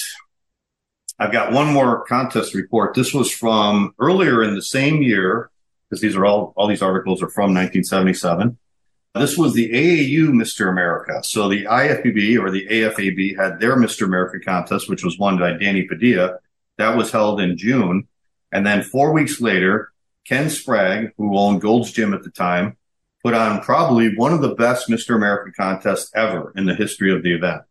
I've got one more contest report. This was from earlier in the same year, because these are all, all these articles are from 1977. This was the AAU Mr. America. So the IFBB or the AFAB had their Mr. America contest, which was won by Danny Padilla. That was held in June. And then four weeks later, Ken Sprague, who owned Gold's Gym at the time, put on probably one of the best Mr. America contests ever in the history of the event.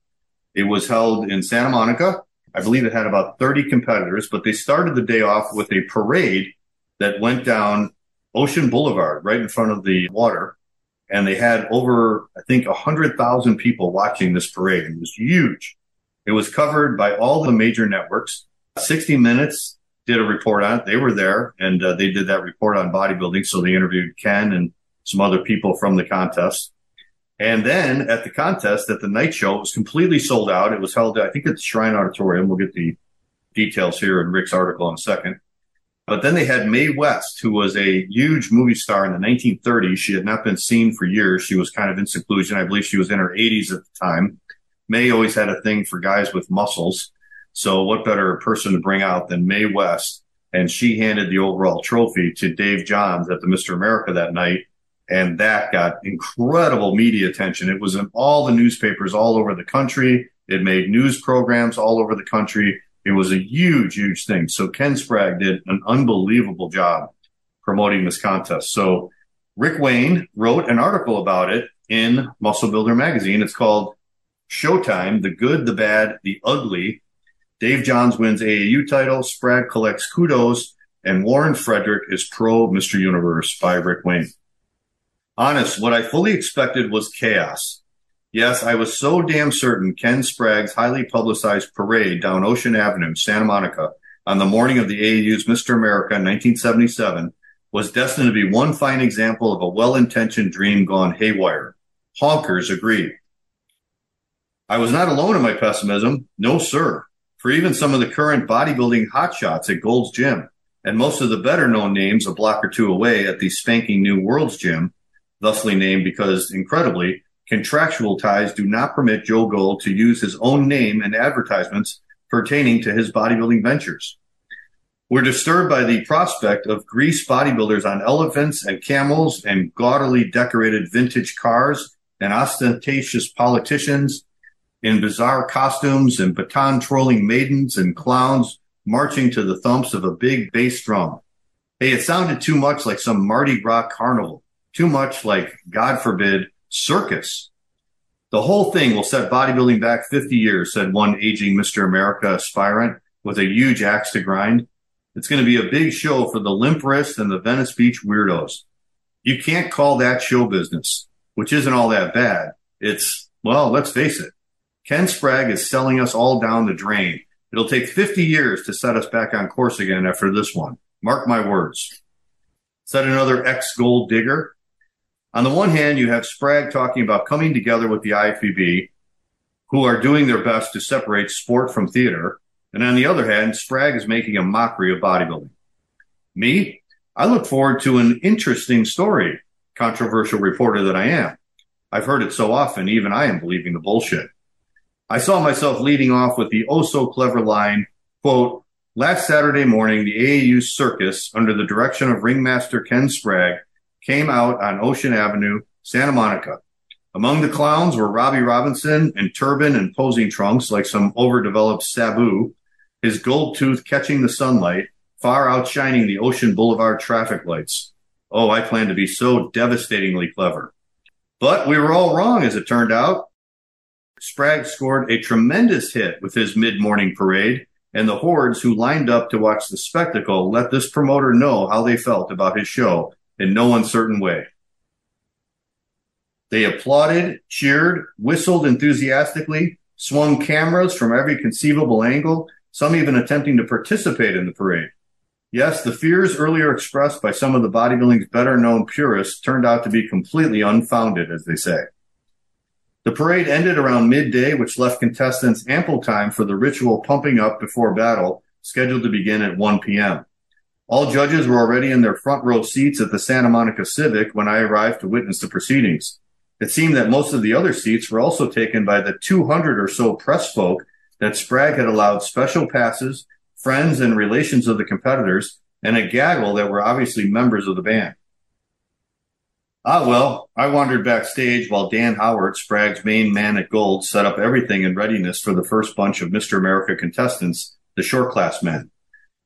It was held in Santa Monica. I believe it had about 30 competitors, but they started the day off with a parade that went down Ocean Boulevard right in front of the water. And they had over, I think, 100,000 people watching this parade. It was huge. It was covered by all the major networks. 60 Minutes did a report on it. They were there and uh, they did that report on bodybuilding. So they interviewed Ken and some other people from the contest. And then at the contest, at the night show, it was completely sold out. It was held, I think, at the Shrine Auditorium. We'll get the details here in Rick's article in a second. But then they had Mae West, who was a huge movie star in the 1930s. She had not been seen for years. She was kind of in seclusion. I believe she was in her 80s at the time. Mae always had a thing for guys with muscles. So what better person to bring out than Mae West? And she handed the overall trophy to Dave Johns at the Mr. America that night. And that got incredible media attention. It was in all the newspapers all over the country. It made news programs all over the country. It was a huge, huge thing. So Ken Sprague did an unbelievable job promoting this contest. So Rick Wayne wrote an article about it in Muscle Builder magazine. It's called Showtime, the good, the bad, the ugly. Dave Johns wins AAU title. Sprague collects kudos and Warren Frederick is pro Mr. Universe by Rick Wayne. Honest, what I fully expected was chaos. Yes, I was so damn certain Ken Sprague's highly publicized parade down Ocean Avenue, Santa Monica, on the morning of the AAU's Mr. America in 1977 was destined to be one fine example of a well-intentioned dream gone haywire. Honkers agreed. I was not alone in my pessimism. No, sir. For even some of the current bodybuilding hotshots at Gold's Gym and most of the better known names a block or two away at the spanking new World's Gym thusly named because, incredibly, contractual ties do not permit Joe Gold to use his own name in advertisements pertaining to his bodybuilding ventures. We're disturbed by the prospect of grease bodybuilders on elephants and camels and gaudily decorated vintage cars and ostentatious politicians in bizarre costumes and baton trolling maidens and clowns marching to the thumps of a big bass drum. Hey, it sounded too much like some Mardi Gras carnival too much like, God forbid, circus. The whole thing will set bodybuilding back 50 years, said one aging Mr. America aspirant with a huge axe to grind. It's going to be a big show for the limp wrist and the Venice Beach weirdos. You can't call that show business, which isn't all that bad. It's, well, let's face it. Ken Sprague is selling us all down the drain. It'll take 50 years to set us back on course again after this one. Mark my words. Said another ex gold digger. On the one hand, you have Sprague talking about coming together with the IFBB, who are doing their best to separate sport from theater. And on the other hand, Sprague is making a mockery of bodybuilding. Me, I look forward to an interesting story, controversial reporter that I am. I've heard it so often, even I am believing the bullshit. I saw myself leading off with the oh so clever line, quote, last Saturday morning, the AAU circus under the direction of ringmaster Ken Sprague came out on Ocean Avenue, Santa Monica. Among the clowns were Robbie Robinson in turban and posing trunks like some overdeveloped Sabu, his gold tooth catching the sunlight, far outshining the Ocean Boulevard traffic lights. Oh, I plan to be so devastatingly clever. But we were all wrong, as it turned out. Sprague scored a tremendous hit with his mid-morning parade, and the hordes who lined up to watch the spectacle let this promoter know how they felt about his show in no uncertain way. They applauded, cheered, whistled enthusiastically, swung cameras from every conceivable angle, some even attempting to participate in the parade. Yes, the fears earlier expressed by some of the bodybuilding's better known purists turned out to be completely unfounded, as they say. The parade ended around midday, which left contestants ample time for the ritual pumping up before battle, scheduled to begin at 1 p.m. All judges were already in their front row seats at the Santa Monica Civic when I arrived to witness the proceedings. It seemed that most of the other seats were also taken by the 200 or so press folk that Sprague had allowed special passes, friends and relations of the competitors, and a gaggle that were obviously members of the band. Ah, well, I wandered backstage while Dan Howard, Sprague's main man at Gold, set up everything in readiness for the first bunch of Mr. America contestants, the short class men.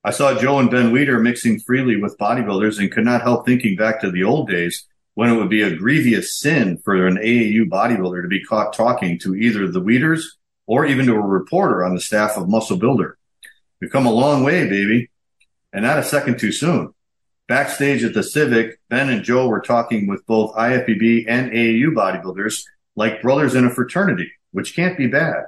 I saw Joe and Ben Weider mixing freely with bodybuilders and could not help thinking back to the old days when it would be a grievous sin for an AAU bodybuilder to be caught talking to either the Weiders or even to a reporter on the staff of Muscle Builder. We've come a long way, baby, and not a second too soon. Backstage at the Civic, Ben and Joe were talking with both IFBB and AAU bodybuilders like brothers in a fraternity, which can't be bad.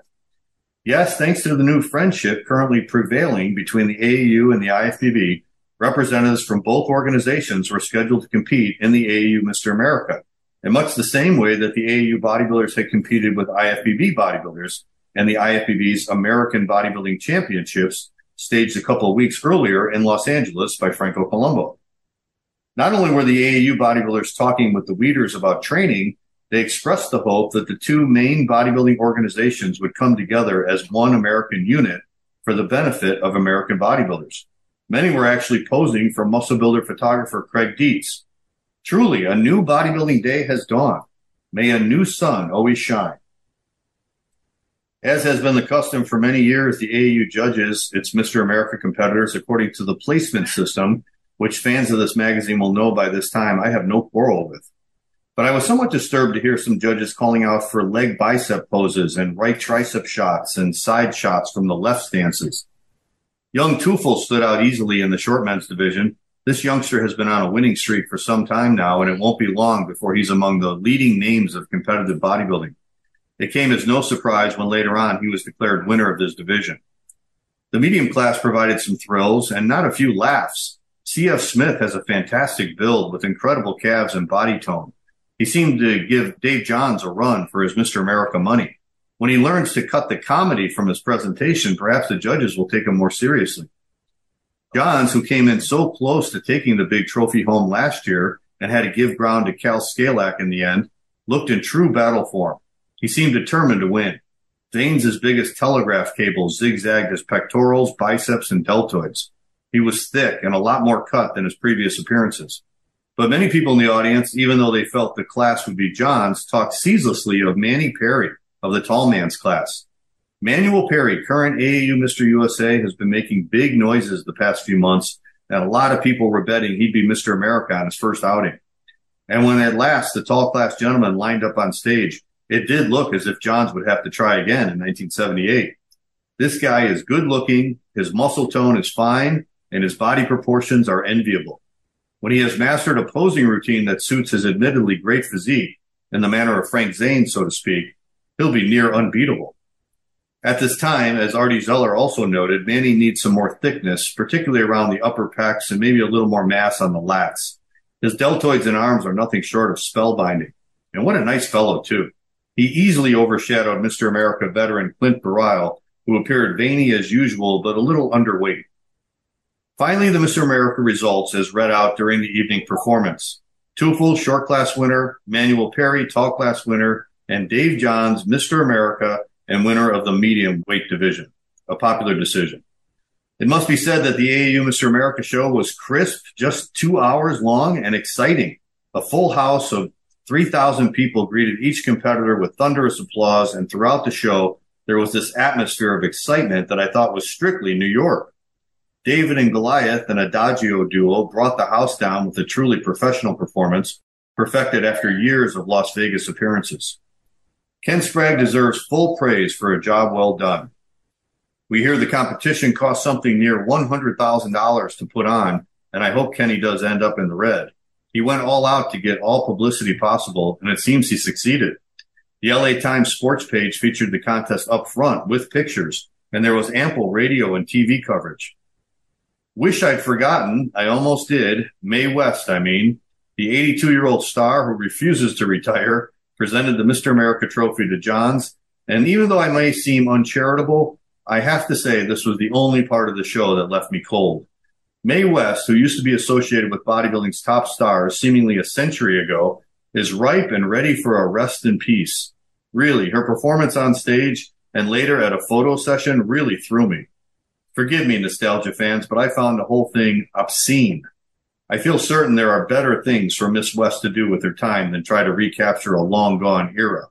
Yes, thanks to the new friendship currently prevailing between the AAU and the IFBB, representatives from both organizations were scheduled to compete in the AAU Mr. America, in much the same way that the AAU bodybuilders had competed with IFBB bodybuilders and the IFBB's American Bodybuilding Championships staged a couple of weeks earlier in Los Angeles by Franco Columbu. Not only were the AAU bodybuilders talking with the Weiders about training, they expressed the hope that the two main bodybuilding organizations would come together as one American unit for the benefit of American bodybuilders. Many were actually posing for muscle builder photographer Craig Dietz. Truly, a new bodybuilding day has dawned. May a new sun always shine. As has been the custom for many years, the AAU judges its Mr. America competitors according to the placement system, which fans of this magazine will know by this time I have no quarrel with. But I was somewhat disturbed to hear some judges calling out for leg bicep poses and right tricep shots and side shots from the left stances. Young Teufel stood out easily in the short men's division. This youngster has been on a winning streak for some time now, and it won't be long before he's among the leading names of competitive bodybuilding. It came as no surprise when later on he was declared winner of this division. The medium class provided some thrills and not a few laughs. C.F. Smith has a fantastic build with incredible calves and body tone. He seemed to give Dave Johns a run for his Mr. America money. When he learns to cut the comedy from his presentation, perhaps the judges will take him more seriously. Johns, who came in so close to taking the big trophy home last year and had to give ground to Kal Szkalak in the end, looked in true battle form. He seemed determined to win. Veins as big as telegraph cables zigzagged his pectorals, biceps, and deltoids. He was thick and a lot more cut than his previous appearances. But many people in the audience, even though they felt the class would be John's, talked ceaselessly of Manny Perry, of the tall man's class. Manuel Perry, current AAU Mr. USA, has been making big noises the past few months, and a lot of people were betting he'd be Mr. America on his first outing. And when at last the tall class gentleman lined up on stage, it did look as if Johns would have to try again in 1978. This guy is good looking, his muscle tone is fine, and his body proportions are enviable. When he has mastered a posing routine that suits his admittedly great physique, in the manner of Frank Zane, so to speak, he'll be near unbeatable. At this time, as Artie Zeller also noted, Manny needs some more thickness, particularly around the upper pecs and maybe a little more mass on the lats. His deltoids and arms are nothing short of spellbinding. And what a nice fellow, too. He easily overshadowed Mr. America veteran Clint Beyerle, who appeared veiny as usual, but a little underweight. Finally, the Mr. America results as read out during the evening performance. Teufel, short class winner, Manuel Perry, tall class winner, and Dave Johns, Mr. America, and winner of the medium weight division. A popular decision. It must be said that the AAU Mr. America show was crisp, just two hours long, and exciting. A full house of 3,000 people greeted each competitor with thunderous applause, and throughout the show, there was this atmosphere of excitement that I thought was strictly New York. David and Goliath, an Adagio duo, brought the house down with a truly professional performance, perfected after years of Las Vegas appearances. Ken Sprague deserves full praise for a job well done. We hear the competition cost something near $100,000 to put on, and I hope Kenny does end up in the red. He went all out to get all publicity possible, and it seems he succeeded. The LA Times sports page featured the contest up front with pictures, and there was ample radio and TV coverage. Wish I'd forgotten, I almost did, Mae West, I mean, the 82 year old star who refuses to retire, presented the Mr. America trophy to Johns. And even though I may seem uncharitable, I have to say this was the only part of the show that left me cold. Mae West, who used to be associated with bodybuilding's top stars seemingly a century ago, is ripe and ready for a rest in peace. Really, her performance on stage and later at a photo session really threw me. Forgive me, nostalgia fans, but I found the whole thing obscene. I feel certain there are better things for Miss West to do with her time than try to recapture a long gone era.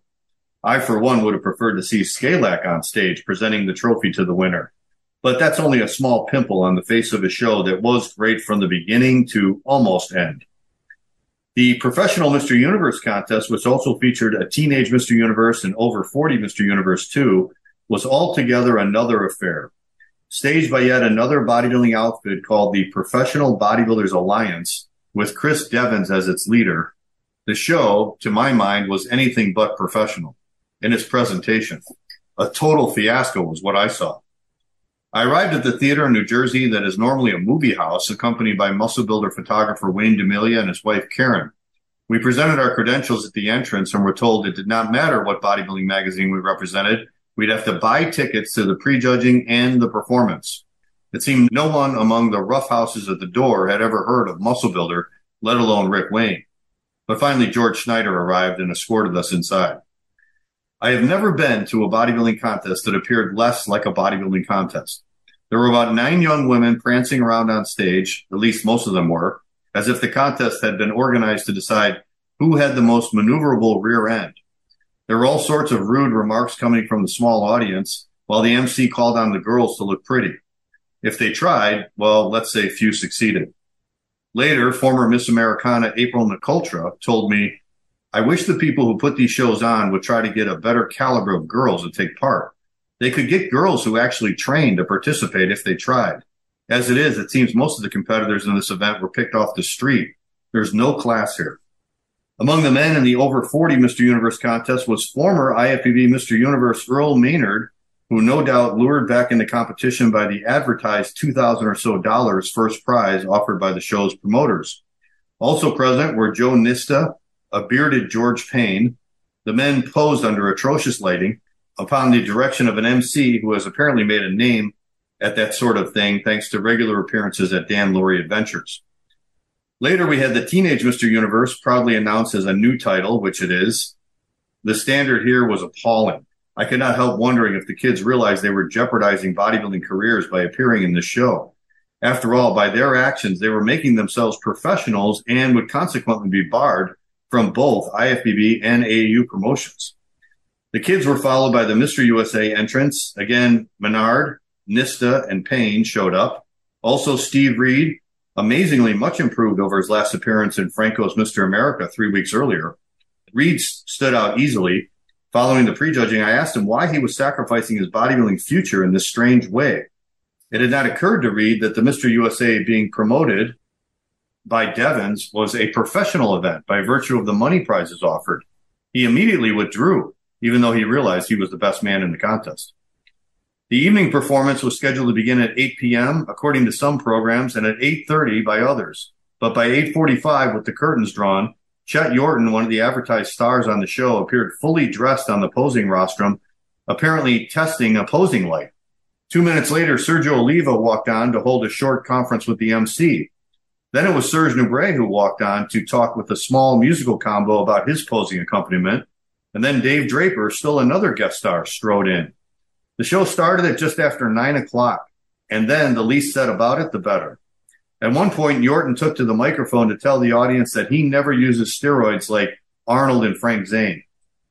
I, for one, would have preferred to see Szkalak on stage presenting the trophy to the winner. But that's only a small pimple on the face of a show that was great from the beginning to almost end. The professional Mr. Universe contest, which also featured a teenage Mr. Universe and over 40 Mr. Universe 2, was altogether another affair. Staged by yet another bodybuilding outfit called the Professional Bodybuilders Alliance, with Chris Devens as its leader, the show, to my mind, was anything but professional in its presentation. A total fiasco was what I saw. I arrived at the theater in New Jersey that is normally a movie house, accompanied by muscle builder photographer Wayne DeMilia and his wife Karen. We presented our credentials at the entrance and were told it did not matter what bodybuilding magazine we represented. We'd have to buy tickets to the prejudging and the performance. It seemed no one among the roughhouses at the door had ever heard of Muscle Builder, let alone Rick Wayne. But finally, George Schneider arrived and escorted us inside. I have never been to a bodybuilding contest that appeared less like a bodybuilding contest. There were about nine young women prancing around on stage, at least most of them were, as if the contest had been organized to decide who had the most maneuverable rear end. There were all sorts of rude remarks coming from the small audience, while the MC called on the girls to look pretty. If they tried, well, let's say few succeeded. Later, former Miss Americana April Nicoltra told me I wish the people who put these shows on would try to get a better caliber of girls to take part. They could get girls who actually trained to participate if they tried. As it is, it seems most of the competitors in this event were picked off the street. There's no class here. Among the men in the over 40 Mr. Universe contest was former IFBB Mr. Universe Earl Maynard, who no doubt lured back into competition by the advertised 2000 or so dollars first prize offered by the show's promoters. Also present were Joe Nista, a bearded George Payne. The men posed under atrocious lighting upon the direction of an MC who has apparently made a name at that sort of thing thanks to regular appearances at Dan Lurie Adventures. Later, we had the Teenage Mr. Universe proudly announced as a new title, which it is. The standard here was appalling. I could not help wondering if the kids realized they were jeopardizing bodybuilding careers by appearing in the show. After all, by their actions, they were making themselves professionals and would consequently be barred from both IFBB and AAU promotions. The kids were followed by the Mr. USA entrants. Again, Maynard, Nista, and Payne showed up. Also, Steve Reed, amazingly much improved over his last appearance in Franco's Mr. America three weeks earlier. Reed stood out easily. Following the prejudging, I asked him why he was sacrificing his bodybuilding future in this strange way. It had not occurred to Reed that the Mr. USA being promoted by Devens was a professional event by virtue of the money prizes offered. He immediately withdrew, even though he realized he was the best man in the contest. The evening performance was scheduled to begin at 8 p.m. according to some programs and at 8:30 by others. But by 8:45 with the curtains drawn, Chet Yorton, one of the advertised stars on the show, appeared fully dressed on the posing rostrum, apparently testing a posing light. Two minutes later, Sergio Oliva walked on to hold a short conference with the MC. Then it was Serge Nubret who walked on to talk with a small musical combo about his posing accompaniment. And then Dave Draper, still another guest star, strode in. The show started at just after nine o'clock. And then the least said about it, the better. At one point, Yorton took to the microphone to tell the audience that he never uses steroids like Arnold and Frank Zane,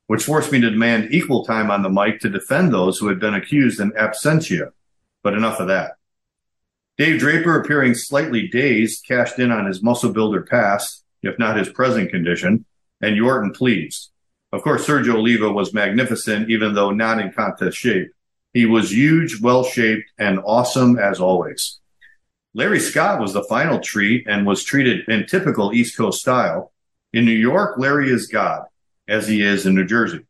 which forced me to demand equal time on the mic to defend those who had been accused in absentia. But enough of that. Dave Draper, appearing slightly dazed, cashed in on his muscle builder past, if not his present condition, and Yorton pleased. Of course, Sergio Oliva was magnificent, even though not in contest shape. He was huge, well shaped, and awesome as always. Larry Scott was the final treat and was treated in typical East Coast style. In New York, Larry is God, as he is in New Jersey.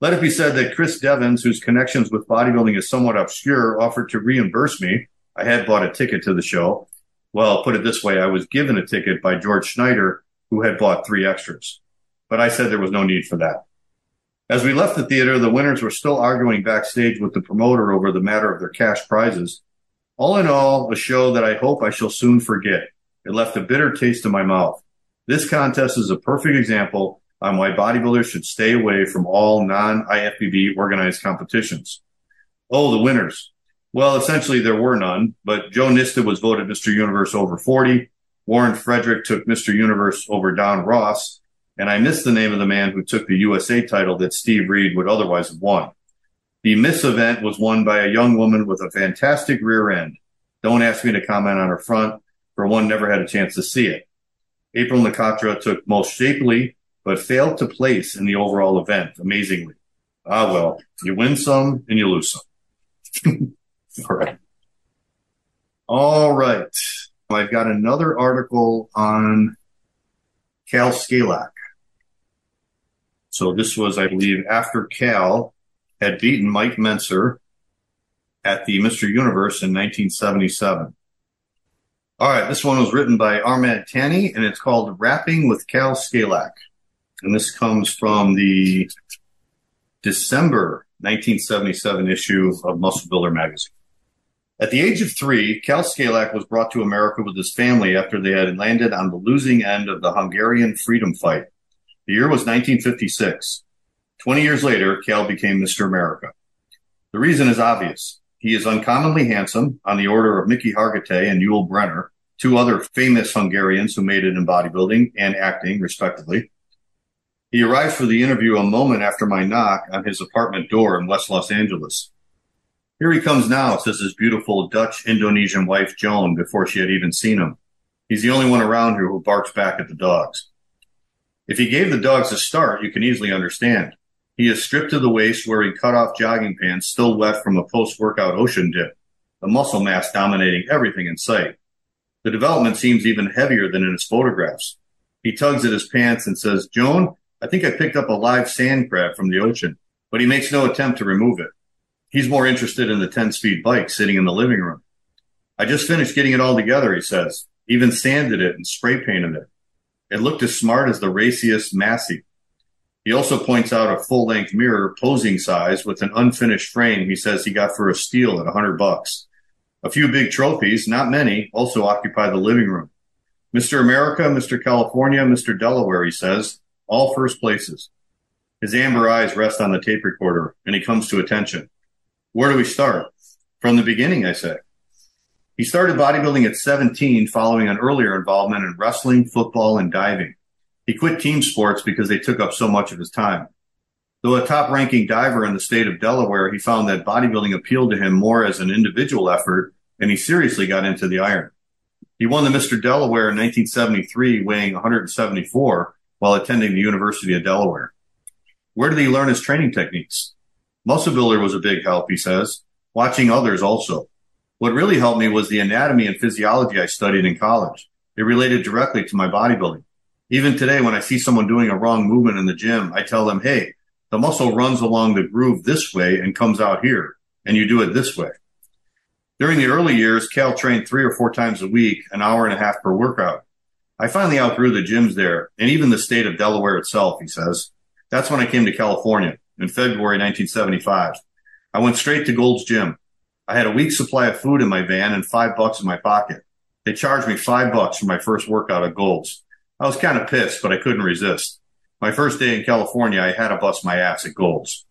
Let it be said that Chris Devins, whose connections with bodybuilding is somewhat obscure, offered to reimburse me. I had bought a ticket to the show. Well, put it this way, I was given a ticket by George Schneider, who had bought three extras. But I said there was no need for that. As we left the theater, the winners were still arguing backstage with the promoter over the matter of their cash prizes. All in all, a show that I hope I shall soon forget. It left a bitter taste in my mouth. This contest is a perfect example on why bodybuilders should stay away from all non-IFBB organized competitions. Oh, the winners. Well, essentially there were none, but Joe Nista was voted Mr. Universe over 40. Warren Frederick took Mr. Universe over Don Ross. And I missed the name of the man who took the USA title that Steve Reed would otherwise have won. The Miss event was won by a young woman with a fantastic rear end. Don't ask me to comment on her front, for one never had a chance to see it. April Nakatra took most shapely, but failed to place in the overall event, amazingly. Ah, well, you win some and you lose some. All right. All right. I've got another article on Kal Szkalak. So this was, I believe, after Kal had beaten Mike Mentzer at the Mr. Universe in 1977. All right, this one was written by Armand Tanny, and it's called Rapping with Kal Szkalak. And this comes from the December 1977 issue of Muscle Builder magazine. At the age of three, Kal Szkalak was brought to America with his family after they had landed on the losing end of the Hungarian freedom fight. The year was 1956. 20 years later, Kal became Mr. America. The reason is obvious. He is uncommonly handsome, on the order of Mickey Hargitay and Yul Brynner, two other famous Hungarians who made it in bodybuilding and acting, respectively. He arrived for the interview a moment after my knock on his apartment door in West Los Angeles. Here he comes now, says his beautiful Dutch Indonesian wife Joan before she had even seen him. He's the only one around here who barks back at the dogs. If he gave the dogs a start, you can easily understand. He is stripped to the waist, wearing cut-off jogging pants, still wet from a post-workout ocean dip, the muscle mass dominating everything in sight. The development seems even heavier than in his photographs. He tugs at his pants and says, Joan, I think I picked up a live sand crab from the ocean, but he makes no attempt to remove it. He's more interested in the 10 speed bike sitting in the living room. I just finished getting it all together, he says, even sanded it and spray painted it. It looked as smart as the raciest Masi. He also points out a full length mirror, posing size, with an unfinished frame he says he got for a steal at a hundred bucks. A few big trophies, not many, also occupy the living room. Mr. America, Mr. California, Mr. Delaware, he says, all first places. His amber eyes rest on the tape recorder and he comes to attention. Where do we start? From the beginning, I say. He started bodybuilding at 17 following an earlier involvement in wrestling, football, and diving. He quit team sports because they took up so much of his time. Though a top ranking diver in the state of Delaware, he found that bodybuilding appealed to him more as an individual effort, and he seriously got into the iron. He won the Mr. Delaware in 1973, weighing 174 while attending the University of Delaware. Where did he learn his training techniques? Muscle Builder was a big help, he says, watching others also. What really helped me was the anatomy and physiology I studied in college. It related directly to my bodybuilding. Even today, when I see someone doing a wrong movement in the gym, I tell them, hey, the muscle runs along the groove this way and comes out here, and you do it this way. During the early years, Kal trained three or four times a week, an hour and a half per workout. I finally outgrew the gyms there and even the state of Delaware itself, he says. That's when I came to California in February 1975. I went straight to Gold's Gym. I had a week's supply of food in my van and five bucks in my pocket. They charged me five bucks for my first workout at Gold's. I was kind of pissed, but I couldn't resist. My first day in California, I had to bust my ass at Gold's.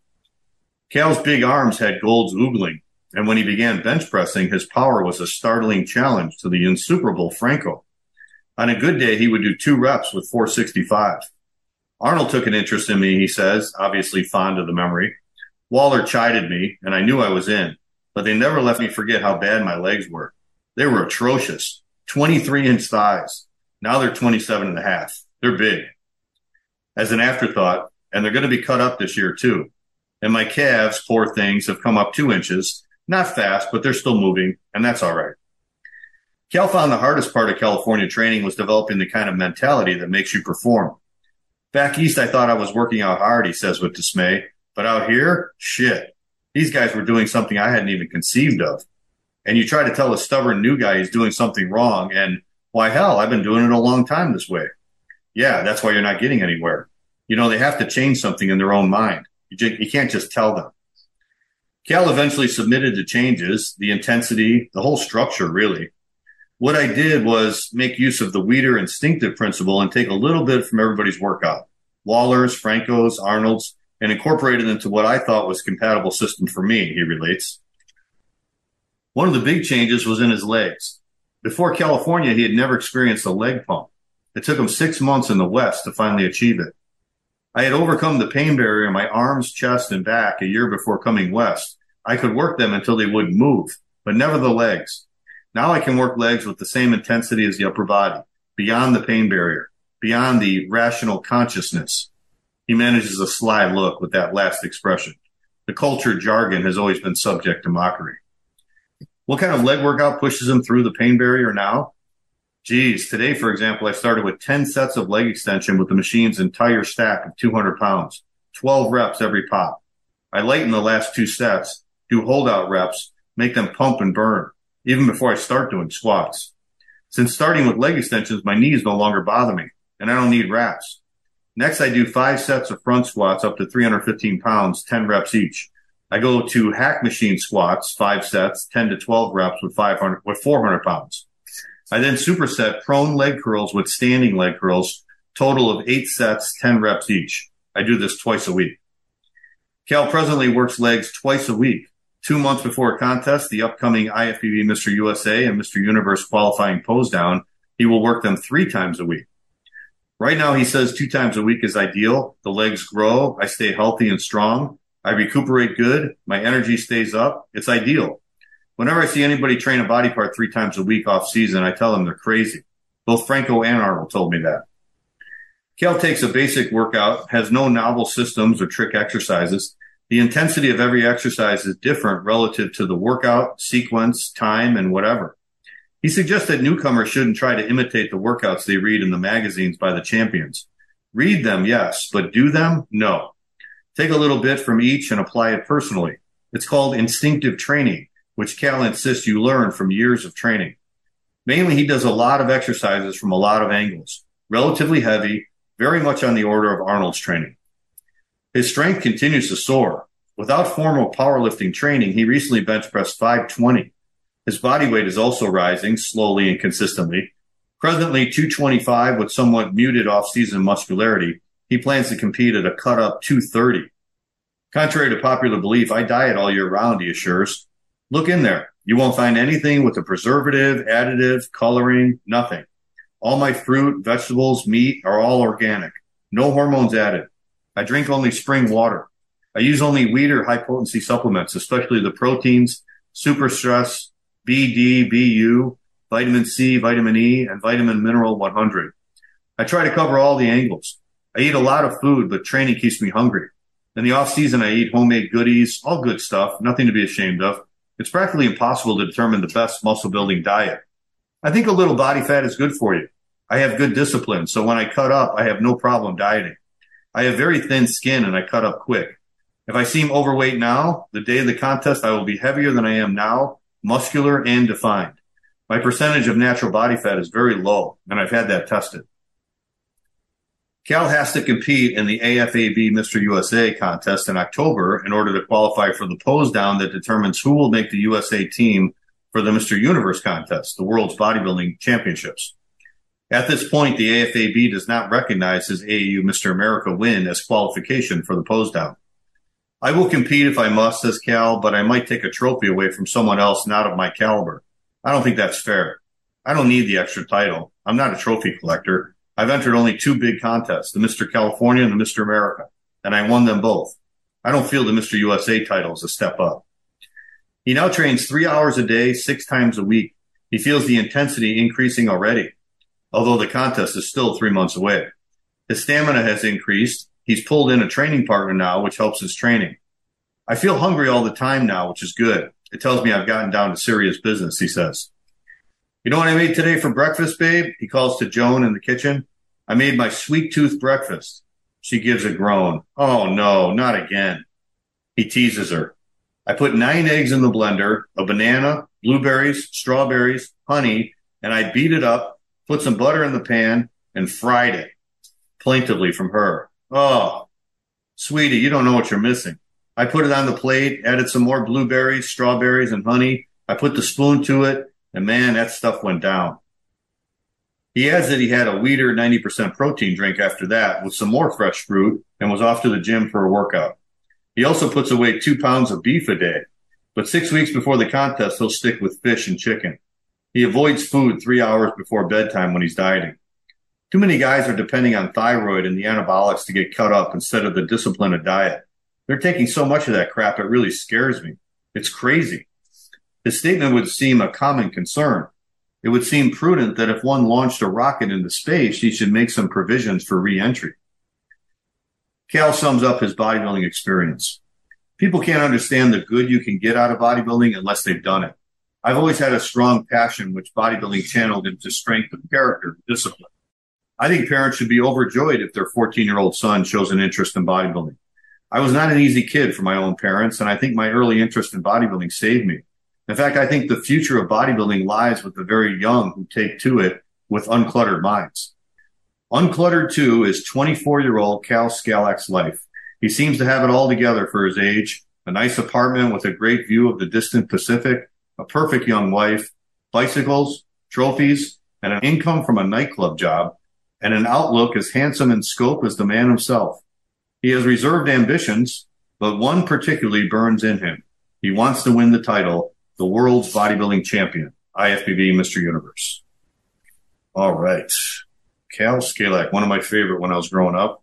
Kal's big arms had Gold's oogling, and when he began bench pressing, his power was a startling challenge to the insuperable Franco. On a good day, he would do two reps with 465. Arnold took an interest in me, he says, obviously fond of the memory. Waller chided me, and I knew I was in, but they never let me forget how bad my legs were. They were atrocious. 23 inch thighs. Now they're 27 and a half. They're big. As an afterthought, and they're going to be cut up this year too. And my calves, poor things, have come up two inches. Not fast, but they're still moving, and that's all right. Kal found the hardest part of California training was developing the kind of mentality that makes you perform. Back east, I thought I was working out hard, he says with dismay. But out here, shit. These guys were doing something I hadn't even conceived of. And you try to tell a stubborn new guy he's doing something wrong, and why hell, I've been doing it a long time this way. Yeah, that's why you're not getting anywhere. You know, they have to change something in their own mind. You, just, you can't just tell them. Kal eventually submitted to changes, the intensity, the whole structure, really. What I did was make use of the Weider instinctive principle and take a little bit from everybody's workout. Waller's, Franco's, Arnold's, and incorporated into what I thought was compatible system for me, he relates. One of the big changes was in his legs. Before California, he had never experienced a leg pump. It took him six months in the West to finally achieve it. I had overcome the pain barrier in my arms, chest, and back a year before coming West. I could work them until they wouldn't move, but never the legs. Now I can work legs with the same intensity as the upper body, beyond the pain barrier, beyond the rational consciousness. He manages a sly look with that last expression. The culture jargon has always been subject to mockery. What kind of leg workout pushes him through the pain barrier now? Geez, today, for example, I started with 10 sets of leg extension with the machine's entire stack of 200 pounds, 12 reps every pop. I lighten the last two sets, do holdout reps, make them pump and burn, even before I start doing squats. Since starting with leg extensions, my knees no longer bother me, and I don't need wraps. Next, I do five sets of front squats up to 315 pounds, 10 reps each. I go to hack machine squats, five sets, 10 to 12 reps with 500, with 400 pounds. I then superset prone leg curls with standing leg curls, total of eight sets, 10 reps each. I do this twice a week. Kal presently works legs twice a week. Two months before a contest, the upcoming IFBB Mr. USA and Mr. Universe qualifying pose down, he will work them three times a week. Right now, he says two times a week is ideal. The legs grow. I stay healthy and strong. I recuperate good. My energy stays up. It's ideal. Whenever I see anybody train a body part three times a week off season, I tell them they're crazy. Both Franco and Arnold told me that. Kal takes a basic workout, has no novel systems or trick exercises. The intensity of every exercise is different relative to the workout, sequence, time, and whatever. He suggests that newcomers shouldn't try to imitate the workouts they read in the magazines by the champions. Read them, yes, but do them? No. Take a little bit from each and apply it personally. It's called instinctive training, which Kal insists you learn from years of training. Mainly, he does a lot of exercises from a lot of angles, relatively heavy, very much on the order of Arnold's training. His strength continues to soar. Without formal powerlifting training, he recently bench pressed 520 his body weight is also rising slowly and consistently. Presently 225 with somewhat muted off-season muscularity. He plans to compete at a cut up 230. Contrary to popular belief, I diet all year round, he assures. Look in there. You won't find anything with a preservative, additive, coloring, nothing. All my fruit, vegetables, meat are all organic. No hormones added. I drink only spring water. I use only Weider high potency supplements, especially the proteins, super stress, B, D, BU, vitamin C, vitamin E, and vitamin mineral 100. I try to cover all the angles. I eat a lot of food, but training keeps me hungry. In the off season, I eat homemade goodies, all good stuff, nothing to be ashamed of. It's practically impossible to determine the best muscle building diet. I think a little body fat is good for you. I have good discipline, so when I cut up, I have no problem dieting. I have very thin skin and I cut up quick. If I seem overweight now, the day of the contest, I will be heavier than I am now muscular and defined. My percentage of natural body fat is very low, and I've had that tested. Kal has to compete in the AFAB Mr. USA contest in October in order to qualify for the pose down that determines who will make the USA team for the Mr. Universe contest, the world's bodybuilding championships. At this point, the AFAB does not recognize his AAU Mr. America win as qualification for the pose down. I will compete if I must, says Kal, but I might take a trophy away from someone else not of my caliber. I don't think that's fair. I don't need the extra title. I'm not a trophy collector. I've entered only two big contests, the Mr. California and the Mr. America, and I won them both. I don't feel the Mr. USA title is a step up. He now trains three hours a day, six times a week. He feels the intensity increasing already, although the contest is still three months away. His stamina has increased He's pulled in a training partner now, which helps his training. I feel hungry all the time now, which is good. It tells me I've gotten down to serious business, he says. You know what I made today for breakfast, babe? He calls to Joan in the kitchen. I made my sweet tooth breakfast. She gives a groan. Oh no, not again. He teases her. I put nine eggs in the blender, a banana, blueberries, strawberries, honey, and I beat it up, put some butter in the pan, and fried it. Plaintively from her. Oh, sweetie, you don't know what you're missing. I put it on the plate, added some more blueberries, strawberries, and honey. I put the spoon to it, and man, that stuff went down. He adds that he had a Weider 90% protein drink after that with some more fresh fruit and was off to the gym for a workout. He also puts away two pounds of beef a day, but six weeks before the contest, he'll stick with fish and chicken. He avoids food three hours before bedtime when he's dieting. Too many guys are depending on thyroid and the anabolics to get cut up instead of the discipline of diet. They're taking so much of that crap, it really scares me. It's crazy. His statement would seem a common concern. It would seem prudent that if one launched a rocket into space, he should make some provisions for reentry. Kal sums up his bodybuilding experience. People can't understand the good you can get out of bodybuilding unless they've done it. I've always had a strong passion which bodybuilding channeled into strength of character and discipline. I think parents should be overjoyed if their 14 year old son shows an interest in bodybuilding. I was not an easy kid for my own parents, and I think my early interest in bodybuilding saved me. In fact, I think the future of bodybuilding lies with the very young who take to it with uncluttered minds. Uncluttered 2 is 24 year old Kal Szkalak's life. He seems to have it all together for his age a nice apartment with a great view of the distant Pacific, a perfect young wife, bicycles, trophies, and an income from a nightclub job, and an outlook as handsome in scope as the man himself. He has reserved ambitions, but one particularly burns in him. He wants to win the title the world's bodybuilding champion, IFBB Mr. Universe. All right. Kal Szkalak, one of my favorite when I was growing up.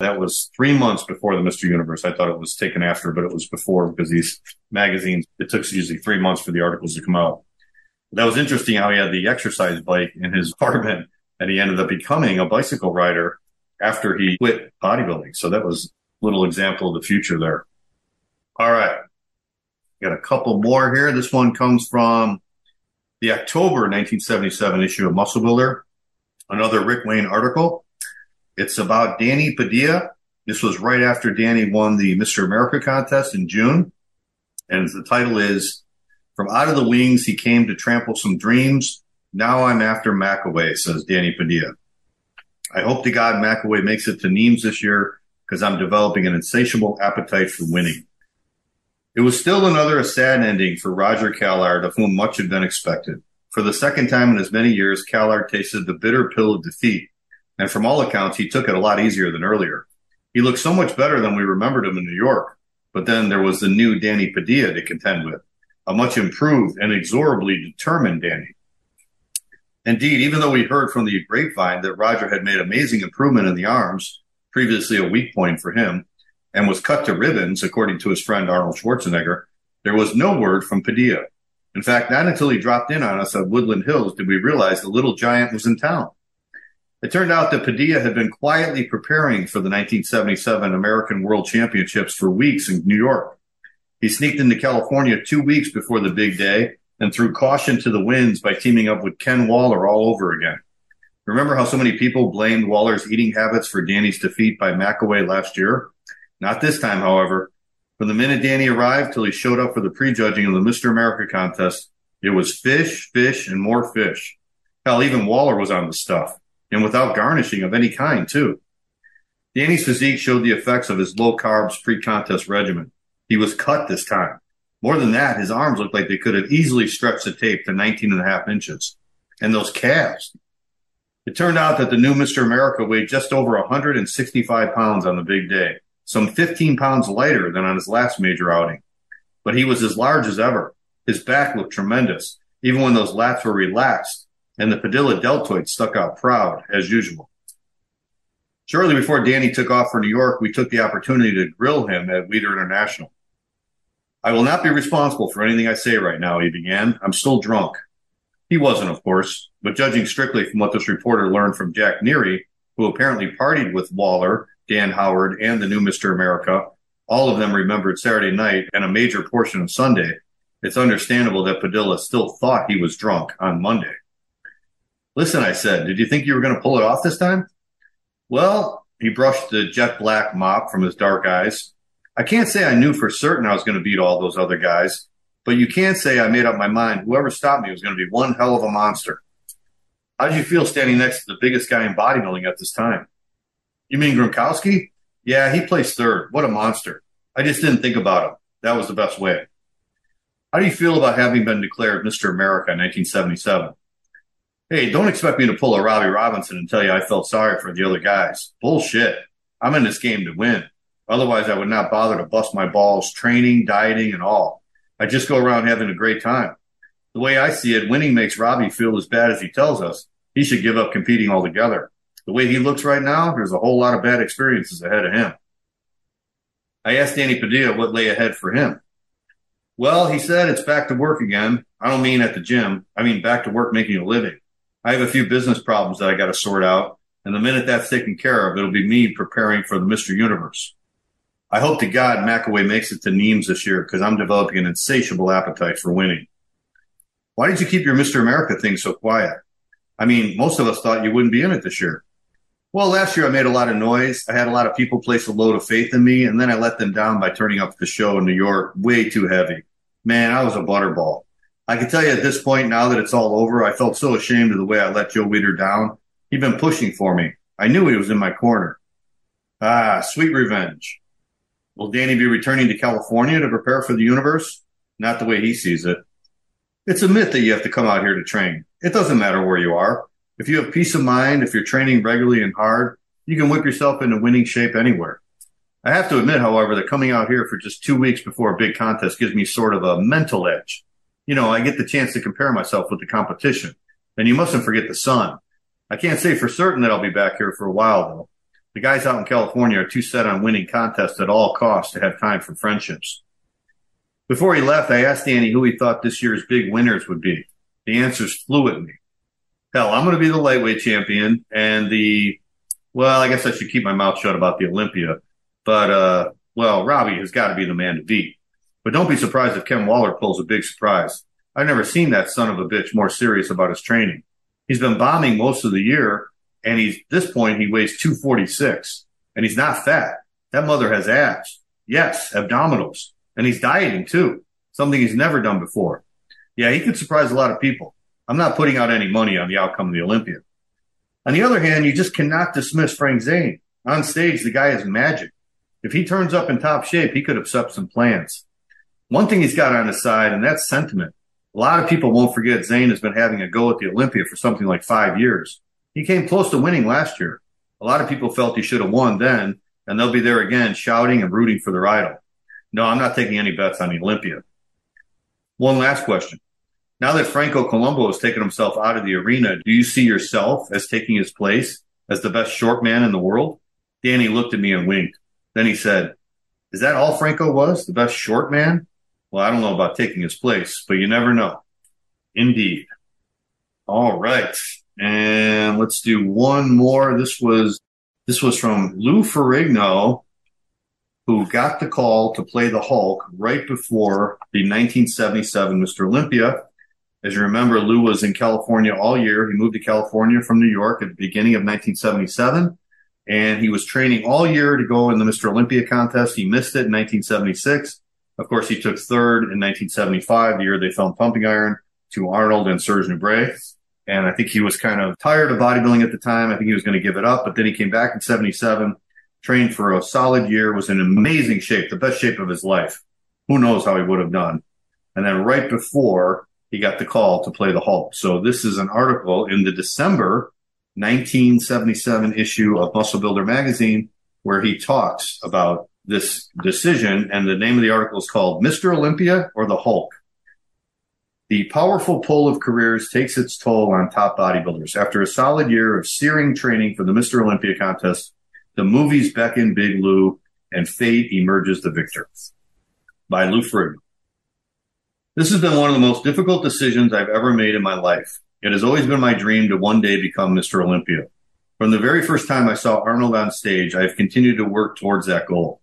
That was three months before the Mr. Universe. I thought it was taken after, but it was before because these magazines, it took usually three months for the articles to come out. That was interesting how he had the exercise bike in his apartment and he ended up becoming a bicycle rider after he quit bodybuilding. So that was a little example of the future there. All right. Got a couple more here. This one comes from the October 1977 issue of Muscle Builder, another Rick Wayne article. It's about Danny Padilla. This was right after Danny won the Mr. America contest in June. And the title is From Out of the Wings, He Came to Trample Some Dreams. Now I'm after Makkawy, says Danny Padilla. I hope to God Makkawy makes it to Nimes this year because I'm developing an insatiable appetite for winning. It was still another sad ending for Roger Callard, of whom much had been expected. For the second time in as many years, Callard tasted the bitter pill of defeat, and from all accounts, he took it a lot easier than earlier. He looked so much better than we remembered him in New York, but then there was the new Danny Padilla to contend with, a much improved and exorably determined Danny. Indeed, even though we heard from the grapevine that Roger had made amazing improvement in the arms, previously a weak point for him, and was cut to ribbons, according to his friend Arnold Schwarzenegger, there was no word from Padilla. In fact, not until he dropped in on us at Woodland Hills did we realize the little giant was in town. It turned out that Padilla had been quietly preparing for the 1977 American World Championships for weeks in New York. He sneaked into California two weeks before the big day and threw caution to the winds by teaming up with Ken Waller all over again. Remember how so many people blamed Waller's eating habits for Danny's defeat by Makkawy last year? Not this time, however. From the minute Danny arrived till he showed up for the prejudging of the Mr. America contest, it was fish, fish, and more fish. Hell, even Waller was on the stuff, and without garnishing of any kind, too. Danny's physique showed the effects of his low carbs pre contest regimen. He was cut this time. More than that, his arms looked like they could have easily stretched the tape to 19 and a half inches. And those calves. It turned out that the new Mr. America weighed just over 165 pounds on the big day some 15 pounds lighter than on his last major outing. But he was as large as ever. His back looked tremendous, even when those lats were relaxed, and the Padilla deltoid stuck out proud, as usual. Shortly before Danny took off for New York, we took the opportunity to grill him at Weider International. I will not be responsible for anything I say right now, he began. I'm still drunk. He wasn't, of course, but judging strictly from what this reporter learned from Jack Neary, who apparently partied with Waller Dan Howard, and the new Mr. America, all of them remembered Saturday night and a major portion of Sunday, it's understandable that Padilla still thought he was drunk on Monday. Listen, I said, did you think you were going to pull it off this time? Well, he brushed the jet black mop from his dark eyes. I can't say I knew for certain I was going to beat all those other guys, but you can say I made up my mind whoever stopped me was going to be one hell of a monster. How did you feel standing next to the biggest guy in bodybuilding at this time? You mean Gronkowski? Yeah, he placed third. What a monster. I just didn't think about him. That was the best way. How do you feel about having been declared Mr. America in 1977? Hey, don't expect me to pull a Robbie Robinson and tell you I felt sorry for the other guys. Bullshit. I'm in this game to win. Otherwise, I would not bother to bust my balls training, dieting, and all. I just go around having a great time. The way I see it, winning makes Robbie feel as bad as he tells us. He should give up competing altogether. The way he looks right now, there's a whole lot of bad experiences ahead of him. I asked Danny Padilla what lay ahead for him. Well, he said it's back to work again. I don't mean at the gym. I mean back to work making a living. I have a few business problems that I got to sort out. And the minute that's taken care of, it'll be me preparing for the Mr. Universe. I hope to God Makkawy makes it to Nimes this year because I'm developing an insatiable appetite for winning. Why did you keep your Mr. America thing so quiet? I mean, most of us thought you wouldn't be in it this year. Well, last year I made a lot of noise. I had a lot of people place a load of faith in me, and then I let them down by turning up the show in New York way too heavy. Man, I was a butterball. I can tell you at this point, now that it's all over, I felt so ashamed of the way I let Joe Weider down. He'd been pushing for me. I knew he was in my corner. Ah, sweet revenge. Will Danny be returning to California to prepare for the universe? Not the way he sees it. It's a myth that you have to come out here to train. It doesn't matter where you are. If you have peace of mind, if you're training regularly and hard, you can whip yourself into winning shape anywhere. I have to admit, however, that coming out here for just two weeks before a big contest gives me sort of a mental edge you know, I get the chance to compare myself with the competition. And you mustn't forget the sun. I can't say for certain that I'll be back here for a while though. The guys out in California are too set on winning contests at all costs to have time for friendships. Before he left, I asked Danny who he thought this year's big winners would be. The answers flew at me. Hell, I'm going to be the lightweight champion and the, well, I guess I should keep my mouth shut about the Olympia, but, uh, well, Robbie has got to be the man to beat. But don't be surprised if Ken Waller pulls a big surprise. I've never seen that son of a bitch more serious about his training. He's been bombing most of the year, and he's at this point he weighs 246, and he's not fat. That mother has abs. Yes, abdominals, and he's dieting too, something he's never done before. Yeah, he could surprise a lot of people. I'm not putting out any money on the outcome of the Olympia. On the other hand, you just cannot dismiss Frank Zane. On stage, the guy is magic. If he turns up in top shape, he could upset some plans. One thing he's got on his side, and that's sentiment. A lot of people won't forget Zane has been having a go at the Olympia for something like five years. He came close to winning last year. A lot of people felt he should have won then, and they'll be there again shouting and rooting for their idol. No, I'm not taking any bets on the Olympia. One last question. Now that Franco Columbu has taken himself out of the arena, do you see yourself as taking his place as the best short man in the world? Danny looked at me and winked. Then he said, Is that all Franco was? The best short man? Well, I don't know about taking his place, but you never know. Indeed. All right. And let's do one more. This was this was from Lou Ferrigno, who got the call to play the Hulk right before the 1977 Mr. Olympia. As you remember, Lou was in California all year. He moved to California from New York at the beginning of 1977, and he was training all year to go in the Mr. Olympia contest. He missed it in 1976. Of course, he took third in 1975, the year they filmed Pumping Iron, to Arnold and Serge Nubret. And I think he was kind of tired of bodybuilding at the time. I think he was going to give it up, but then he came back in 77, trained for a solid year, was in amazing shape, the best shape of his life. Who knows how he would have done. And then right before he got the call to play the Hulk. So this is an article in the December 1977 issue of Muscle Builder magazine where he talks about this decision, and the name of the article is called Mr. Olympia or the Hulk. The powerful pull of careers takes its toll on top bodybuilders. After a solid year of searing training for the Mr. Olympia contest, the movies beckon Big Lou, and fate emerges the victor. By Lou Ferrigno. This has been one of the most difficult decisions I've ever made in my life. It has always been my dream to one day become Mr. Olympia. From the very first time I saw Arnold on stage, I have continued to work towards that goal.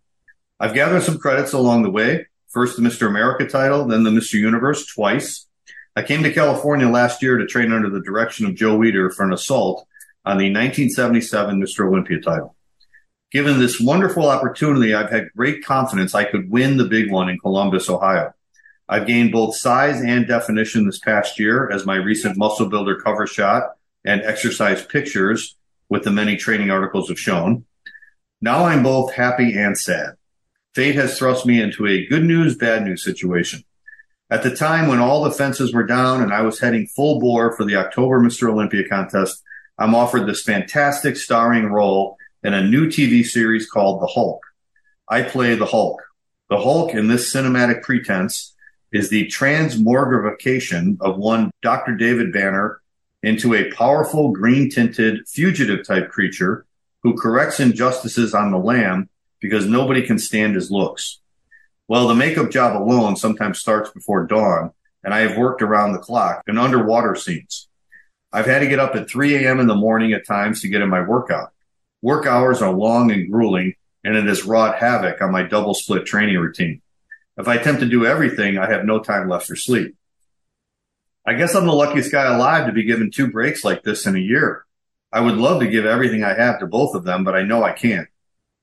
I've gathered some credits along the way. First the Mr. America title, then the Mr. Universe twice. I came to California last year to train under the direction of Joe Weider for an assault on the 1977 Mr. Olympia title. Given this wonderful opportunity, I've had great confidence I could win the big one in Columbus, Ohio. I've gained both size and definition this past year as my recent muscle builder cover shot and exercise pictures with the many training articles have shown. Now I'm both happy and sad. Fate has thrust me into a good news, bad news situation. At the time when all the fences were down and I was heading full bore for the October Mr. Olympia contest, I'm offered this fantastic starring role in a new TV series called The Hulk. I play the Hulk. The Hulk in this cinematic pretense is the transmogrification of one Dr. David Banner into a powerful green tinted fugitive type creature who corrects injustices on the lam because nobody can stand his looks. Well, the makeup job alone sometimes starts before dawn, and I have worked around the clock in underwater scenes. I've had to get up at 3 a.m. in the morning at times to get in my workout. Work hours are long and grueling, and it has wrought havoc on my double split training routine. If I attempt to do everything, I have no time left for sleep. I guess I'm the luckiest guy alive to be given two breaks like this in a year. I would love to give everything I have to both of them, but I know I can't.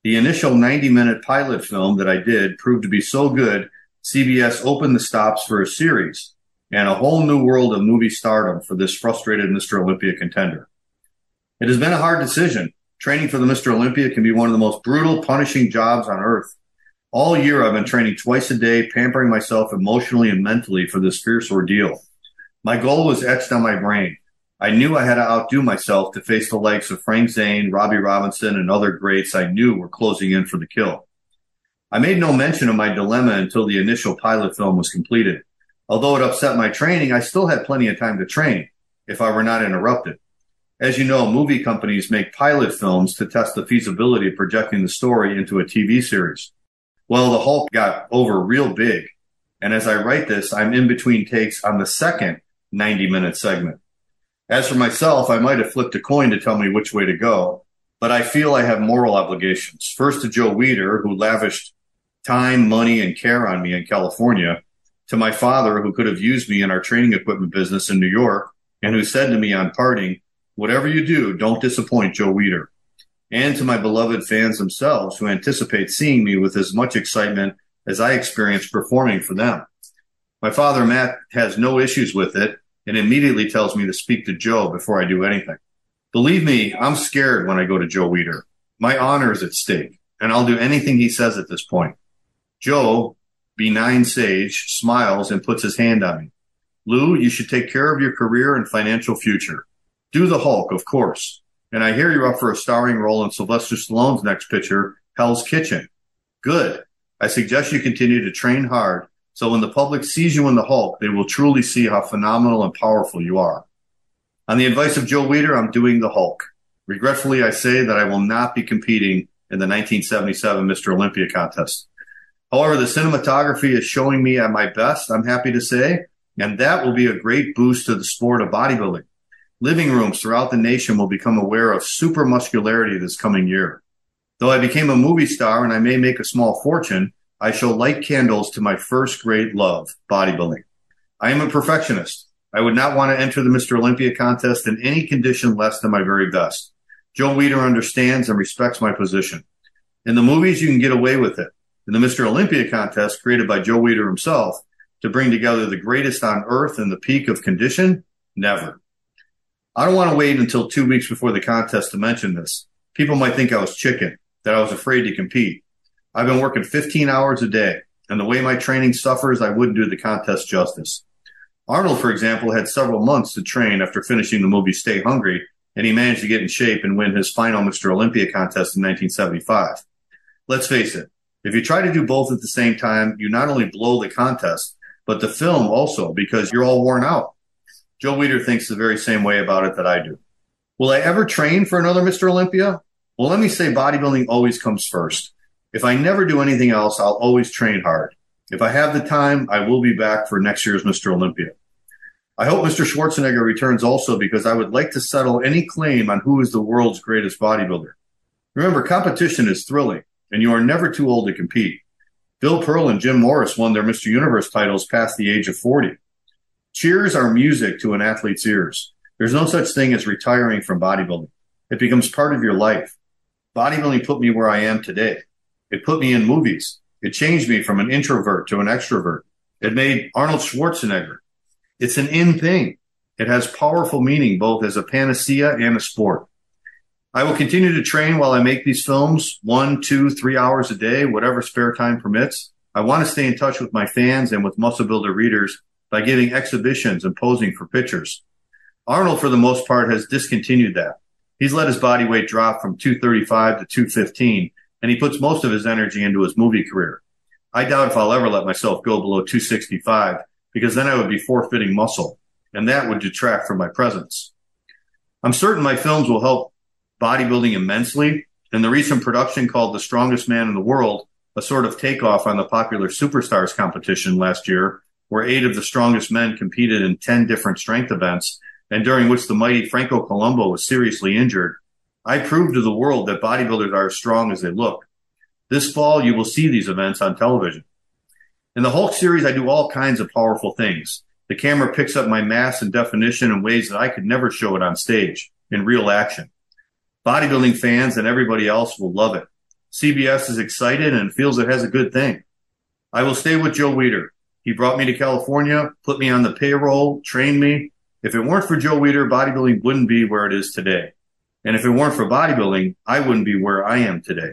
The initial 90 minute pilot film that I did proved to be so good, CBS opened the stops for a series and a whole new world of movie stardom for this frustrated Mr. Olympia contender. It has been a hard decision. Training for the Mr. Olympia can be one of the most brutal, punishing jobs on earth. All year I've been training twice a day, pampering myself emotionally and mentally for this fierce ordeal. My goal was etched on my brain. I knew I had to outdo myself to face the likes of Frank Zane, Robbie Robinson, and other greats I knew were closing in for the kill. I made no mention of my dilemma until the initial pilot film was completed. Although it upset my training, I still had plenty of time to train if I were not interrupted. As you know, movie companies make pilot films to test the feasibility of projecting the story into a TV series. Well, the Hulk got over real big. And as I write this, I'm in between takes on the second 90 minute segment. As for myself, I might have flipped a coin to tell me which way to go, but I feel I have moral obligations. First to Joe Weider, who lavished time, money, and care on me in California, to my father, who could have used me in our training equipment business in New York, and who said to me on parting, whatever you do, don't disappoint Joe Weider. And to my beloved fans themselves, who anticipate seeing me with as much excitement as I experience performing for them. My father, Matt, has no issues with it and immediately tells me to speak to Joe before I do anything. Believe me, I'm scared when I go to Joe Weider. My honor is at stake, and I'll do anything he says at this point. Joe, benign sage, smiles and puts his hand on me. Lou, you should take care of your career and financial future. Do the Hulk, of course. And I hear you're up for a starring role in Sylvester Stallone's next picture, Hell's Kitchen. Good. I suggest you continue to train hard so when the public sees you in the Hulk, they will truly see how phenomenal and powerful you are. On the advice of Joe Weider, I'm doing the Hulk. Regretfully, I say that I will not be competing in the 1977 Mr. Olympia contest. However, the cinematography is showing me at my best, I'm happy to say, and that will be a great boost to the sport of bodybuilding. Living rooms throughout the nation will become aware of super muscularity this coming year. Though I became a movie star and I may make a small fortune, I shall light candles to my first great love, bodybuilding. I am a perfectionist. I would not want to enter the Mr. Olympia contest in any condition less than my very best. Joe Weider understands and respects my position. In the movies, you can get away with it in the Mr. Olympia contest created by Joe Weider himself to bring together the greatest on earth in the peak of condition? Never. I don't want to wait until two weeks before the contest to mention this. People might think I was chicken, that I was afraid to compete. I've been working 15 hours a day, and the way my training suffers, I wouldn't do the contest justice. Arnold, for example, had several months to train after finishing the movie Stay Hungry, and he managed to get in shape and win his final Mr. Olympia contest in 1975. Let's face it, if you try to do both at the same time, you not only blow the contest, but the film also because you're all worn out. Joe Weider thinks the very same way about it that I do. Will I ever train for another Mr. Olympia? Well, let me say bodybuilding always comes first. If I never do anything else, I'll always train hard. If I have the time, I will be back for next year's Mr. Olympia. I hope Mr. Schwarzenegger returns also because I would like to settle any claim on who is the world's greatest bodybuilder. Remember, competition is thrilling, and you are never too old to compete. Bill Pearl and Jim Morris won their Mr. Universe titles past the age of 40. Cheers are music to an athlete's ears. There's no such thing as retiring from bodybuilding. It becomes part of your life. Bodybuilding put me where I am today. It put me in movies. It changed me from an introvert to an extrovert. It made Arnold Schwarzenegger. It's an in thing. It has powerful meaning both as a panacea and a sport. I will continue to train while I make these films, one, two, three hours a day, whatever spare time permits. I want to stay in touch with my fans and with Muscle Builder readers by giving exhibitions and posing for pictures. Arnold, for the most part, has discontinued that. He's let his body weight drop from 235 to 215, and he puts most of his energy into his movie career. I doubt if I'll ever let myself go below 265 because then I would be forfeiting muscle, and that would detract from my presence. I'm certain my films will help bodybuilding immensely, and the recent production called The Strongest Man in the World, a sort of takeoff on the popular Superstars competition last year, where eight of the strongest men competed in 10 different strength events, and during which the mighty Franco Columbu was seriously injured, I proved to the world that bodybuilders are as strong as they look. This fall, you will see these events on television. In the Hulk series, I do all kinds of powerful things. The camera picks up my mass and definition in ways that I could never show it on stage in real action. Bodybuilding fans and everybody else will love it. CBS is excited and feels it has a good thing. I will stay with Joe Weider. He brought me to California, put me on the payroll, trained me. If it weren't for Joe Weider, bodybuilding wouldn't be where it is today. And if it weren't for bodybuilding, I wouldn't be where I am today.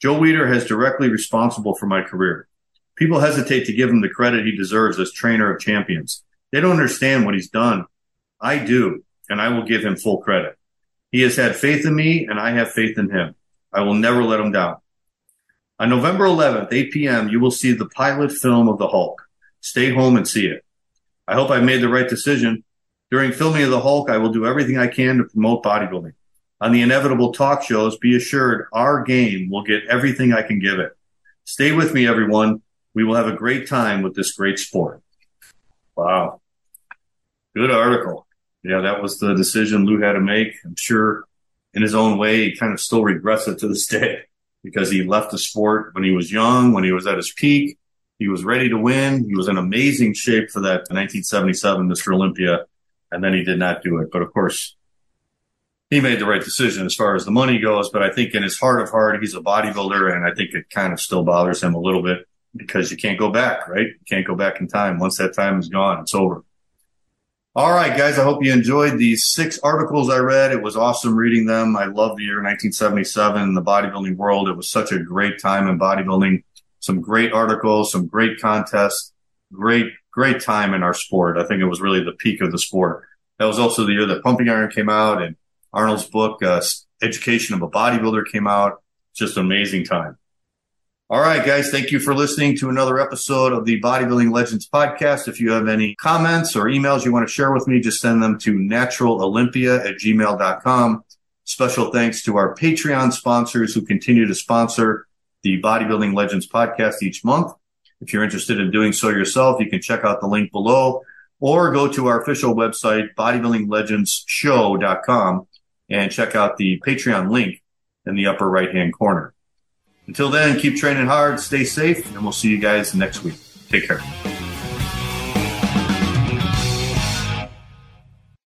Joe Weider has directly responsible for my career. People hesitate to give him the credit he deserves as trainer of champions. They don't understand what he's done. I do, and I will give him full credit. He has had faith in me, and I have faith in him. I will never let him down. On November 11th, 8 p.m., you will see the pilot film of The Hulk. Stay home and see it. I hope I've made the right decision. During filming of The Hulk, I will do everything I can to promote bodybuilding. On the inevitable talk shows, be assured our game will get everything I can give it. Stay with me, everyone. We will have a great time with this great sport. Wow. Good article. Yeah, that was the decision Lou had to make. I'm sure in his own way, he kind of still regrets it to this day because he left the sport when he was young, when he was at his peak. He was ready to win. He was in amazing shape for that 1977 Mr. Olympia, and then he did not do it. But of course, he made the right decision as far as the money goes. But I think in his heart of heart, he's a bodybuilder, and I think it kind of still bothers him a little bit because you can't go back, right? You can't go back in time. Once that time is gone, it's over. All right, guys. I hope you enjoyed these six articles I read. It was awesome reading them. I love the year 1977 in the bodybuilding world. It was such a great time in bodybuilding. Some great articles, some great contests, great, great time in our sport. I think it was really the peak of the sport. That was also the year that Pumping Iron came out and Arnold's book, uh, Education of a Bodybuilder came out. Just an amazing time. All right, guys. Thank you for listening to another episode of the Bodybuilding Legends podcast. If you have any comments or emails you want to share with me, just send them to naturalolympia at gmail.com. Special thanks to our Patreon sponsors who continue to sponsor the Bodybuilding Legends podcast each month. If you're interested in doing so yourself, you can check out the link below or go to our official website, bodybuildinglegendsshow.com and check out the Patreon link in the upper right hand corner. Until then, keep training hard, stay safe, and we'll see you guys next week. Take care.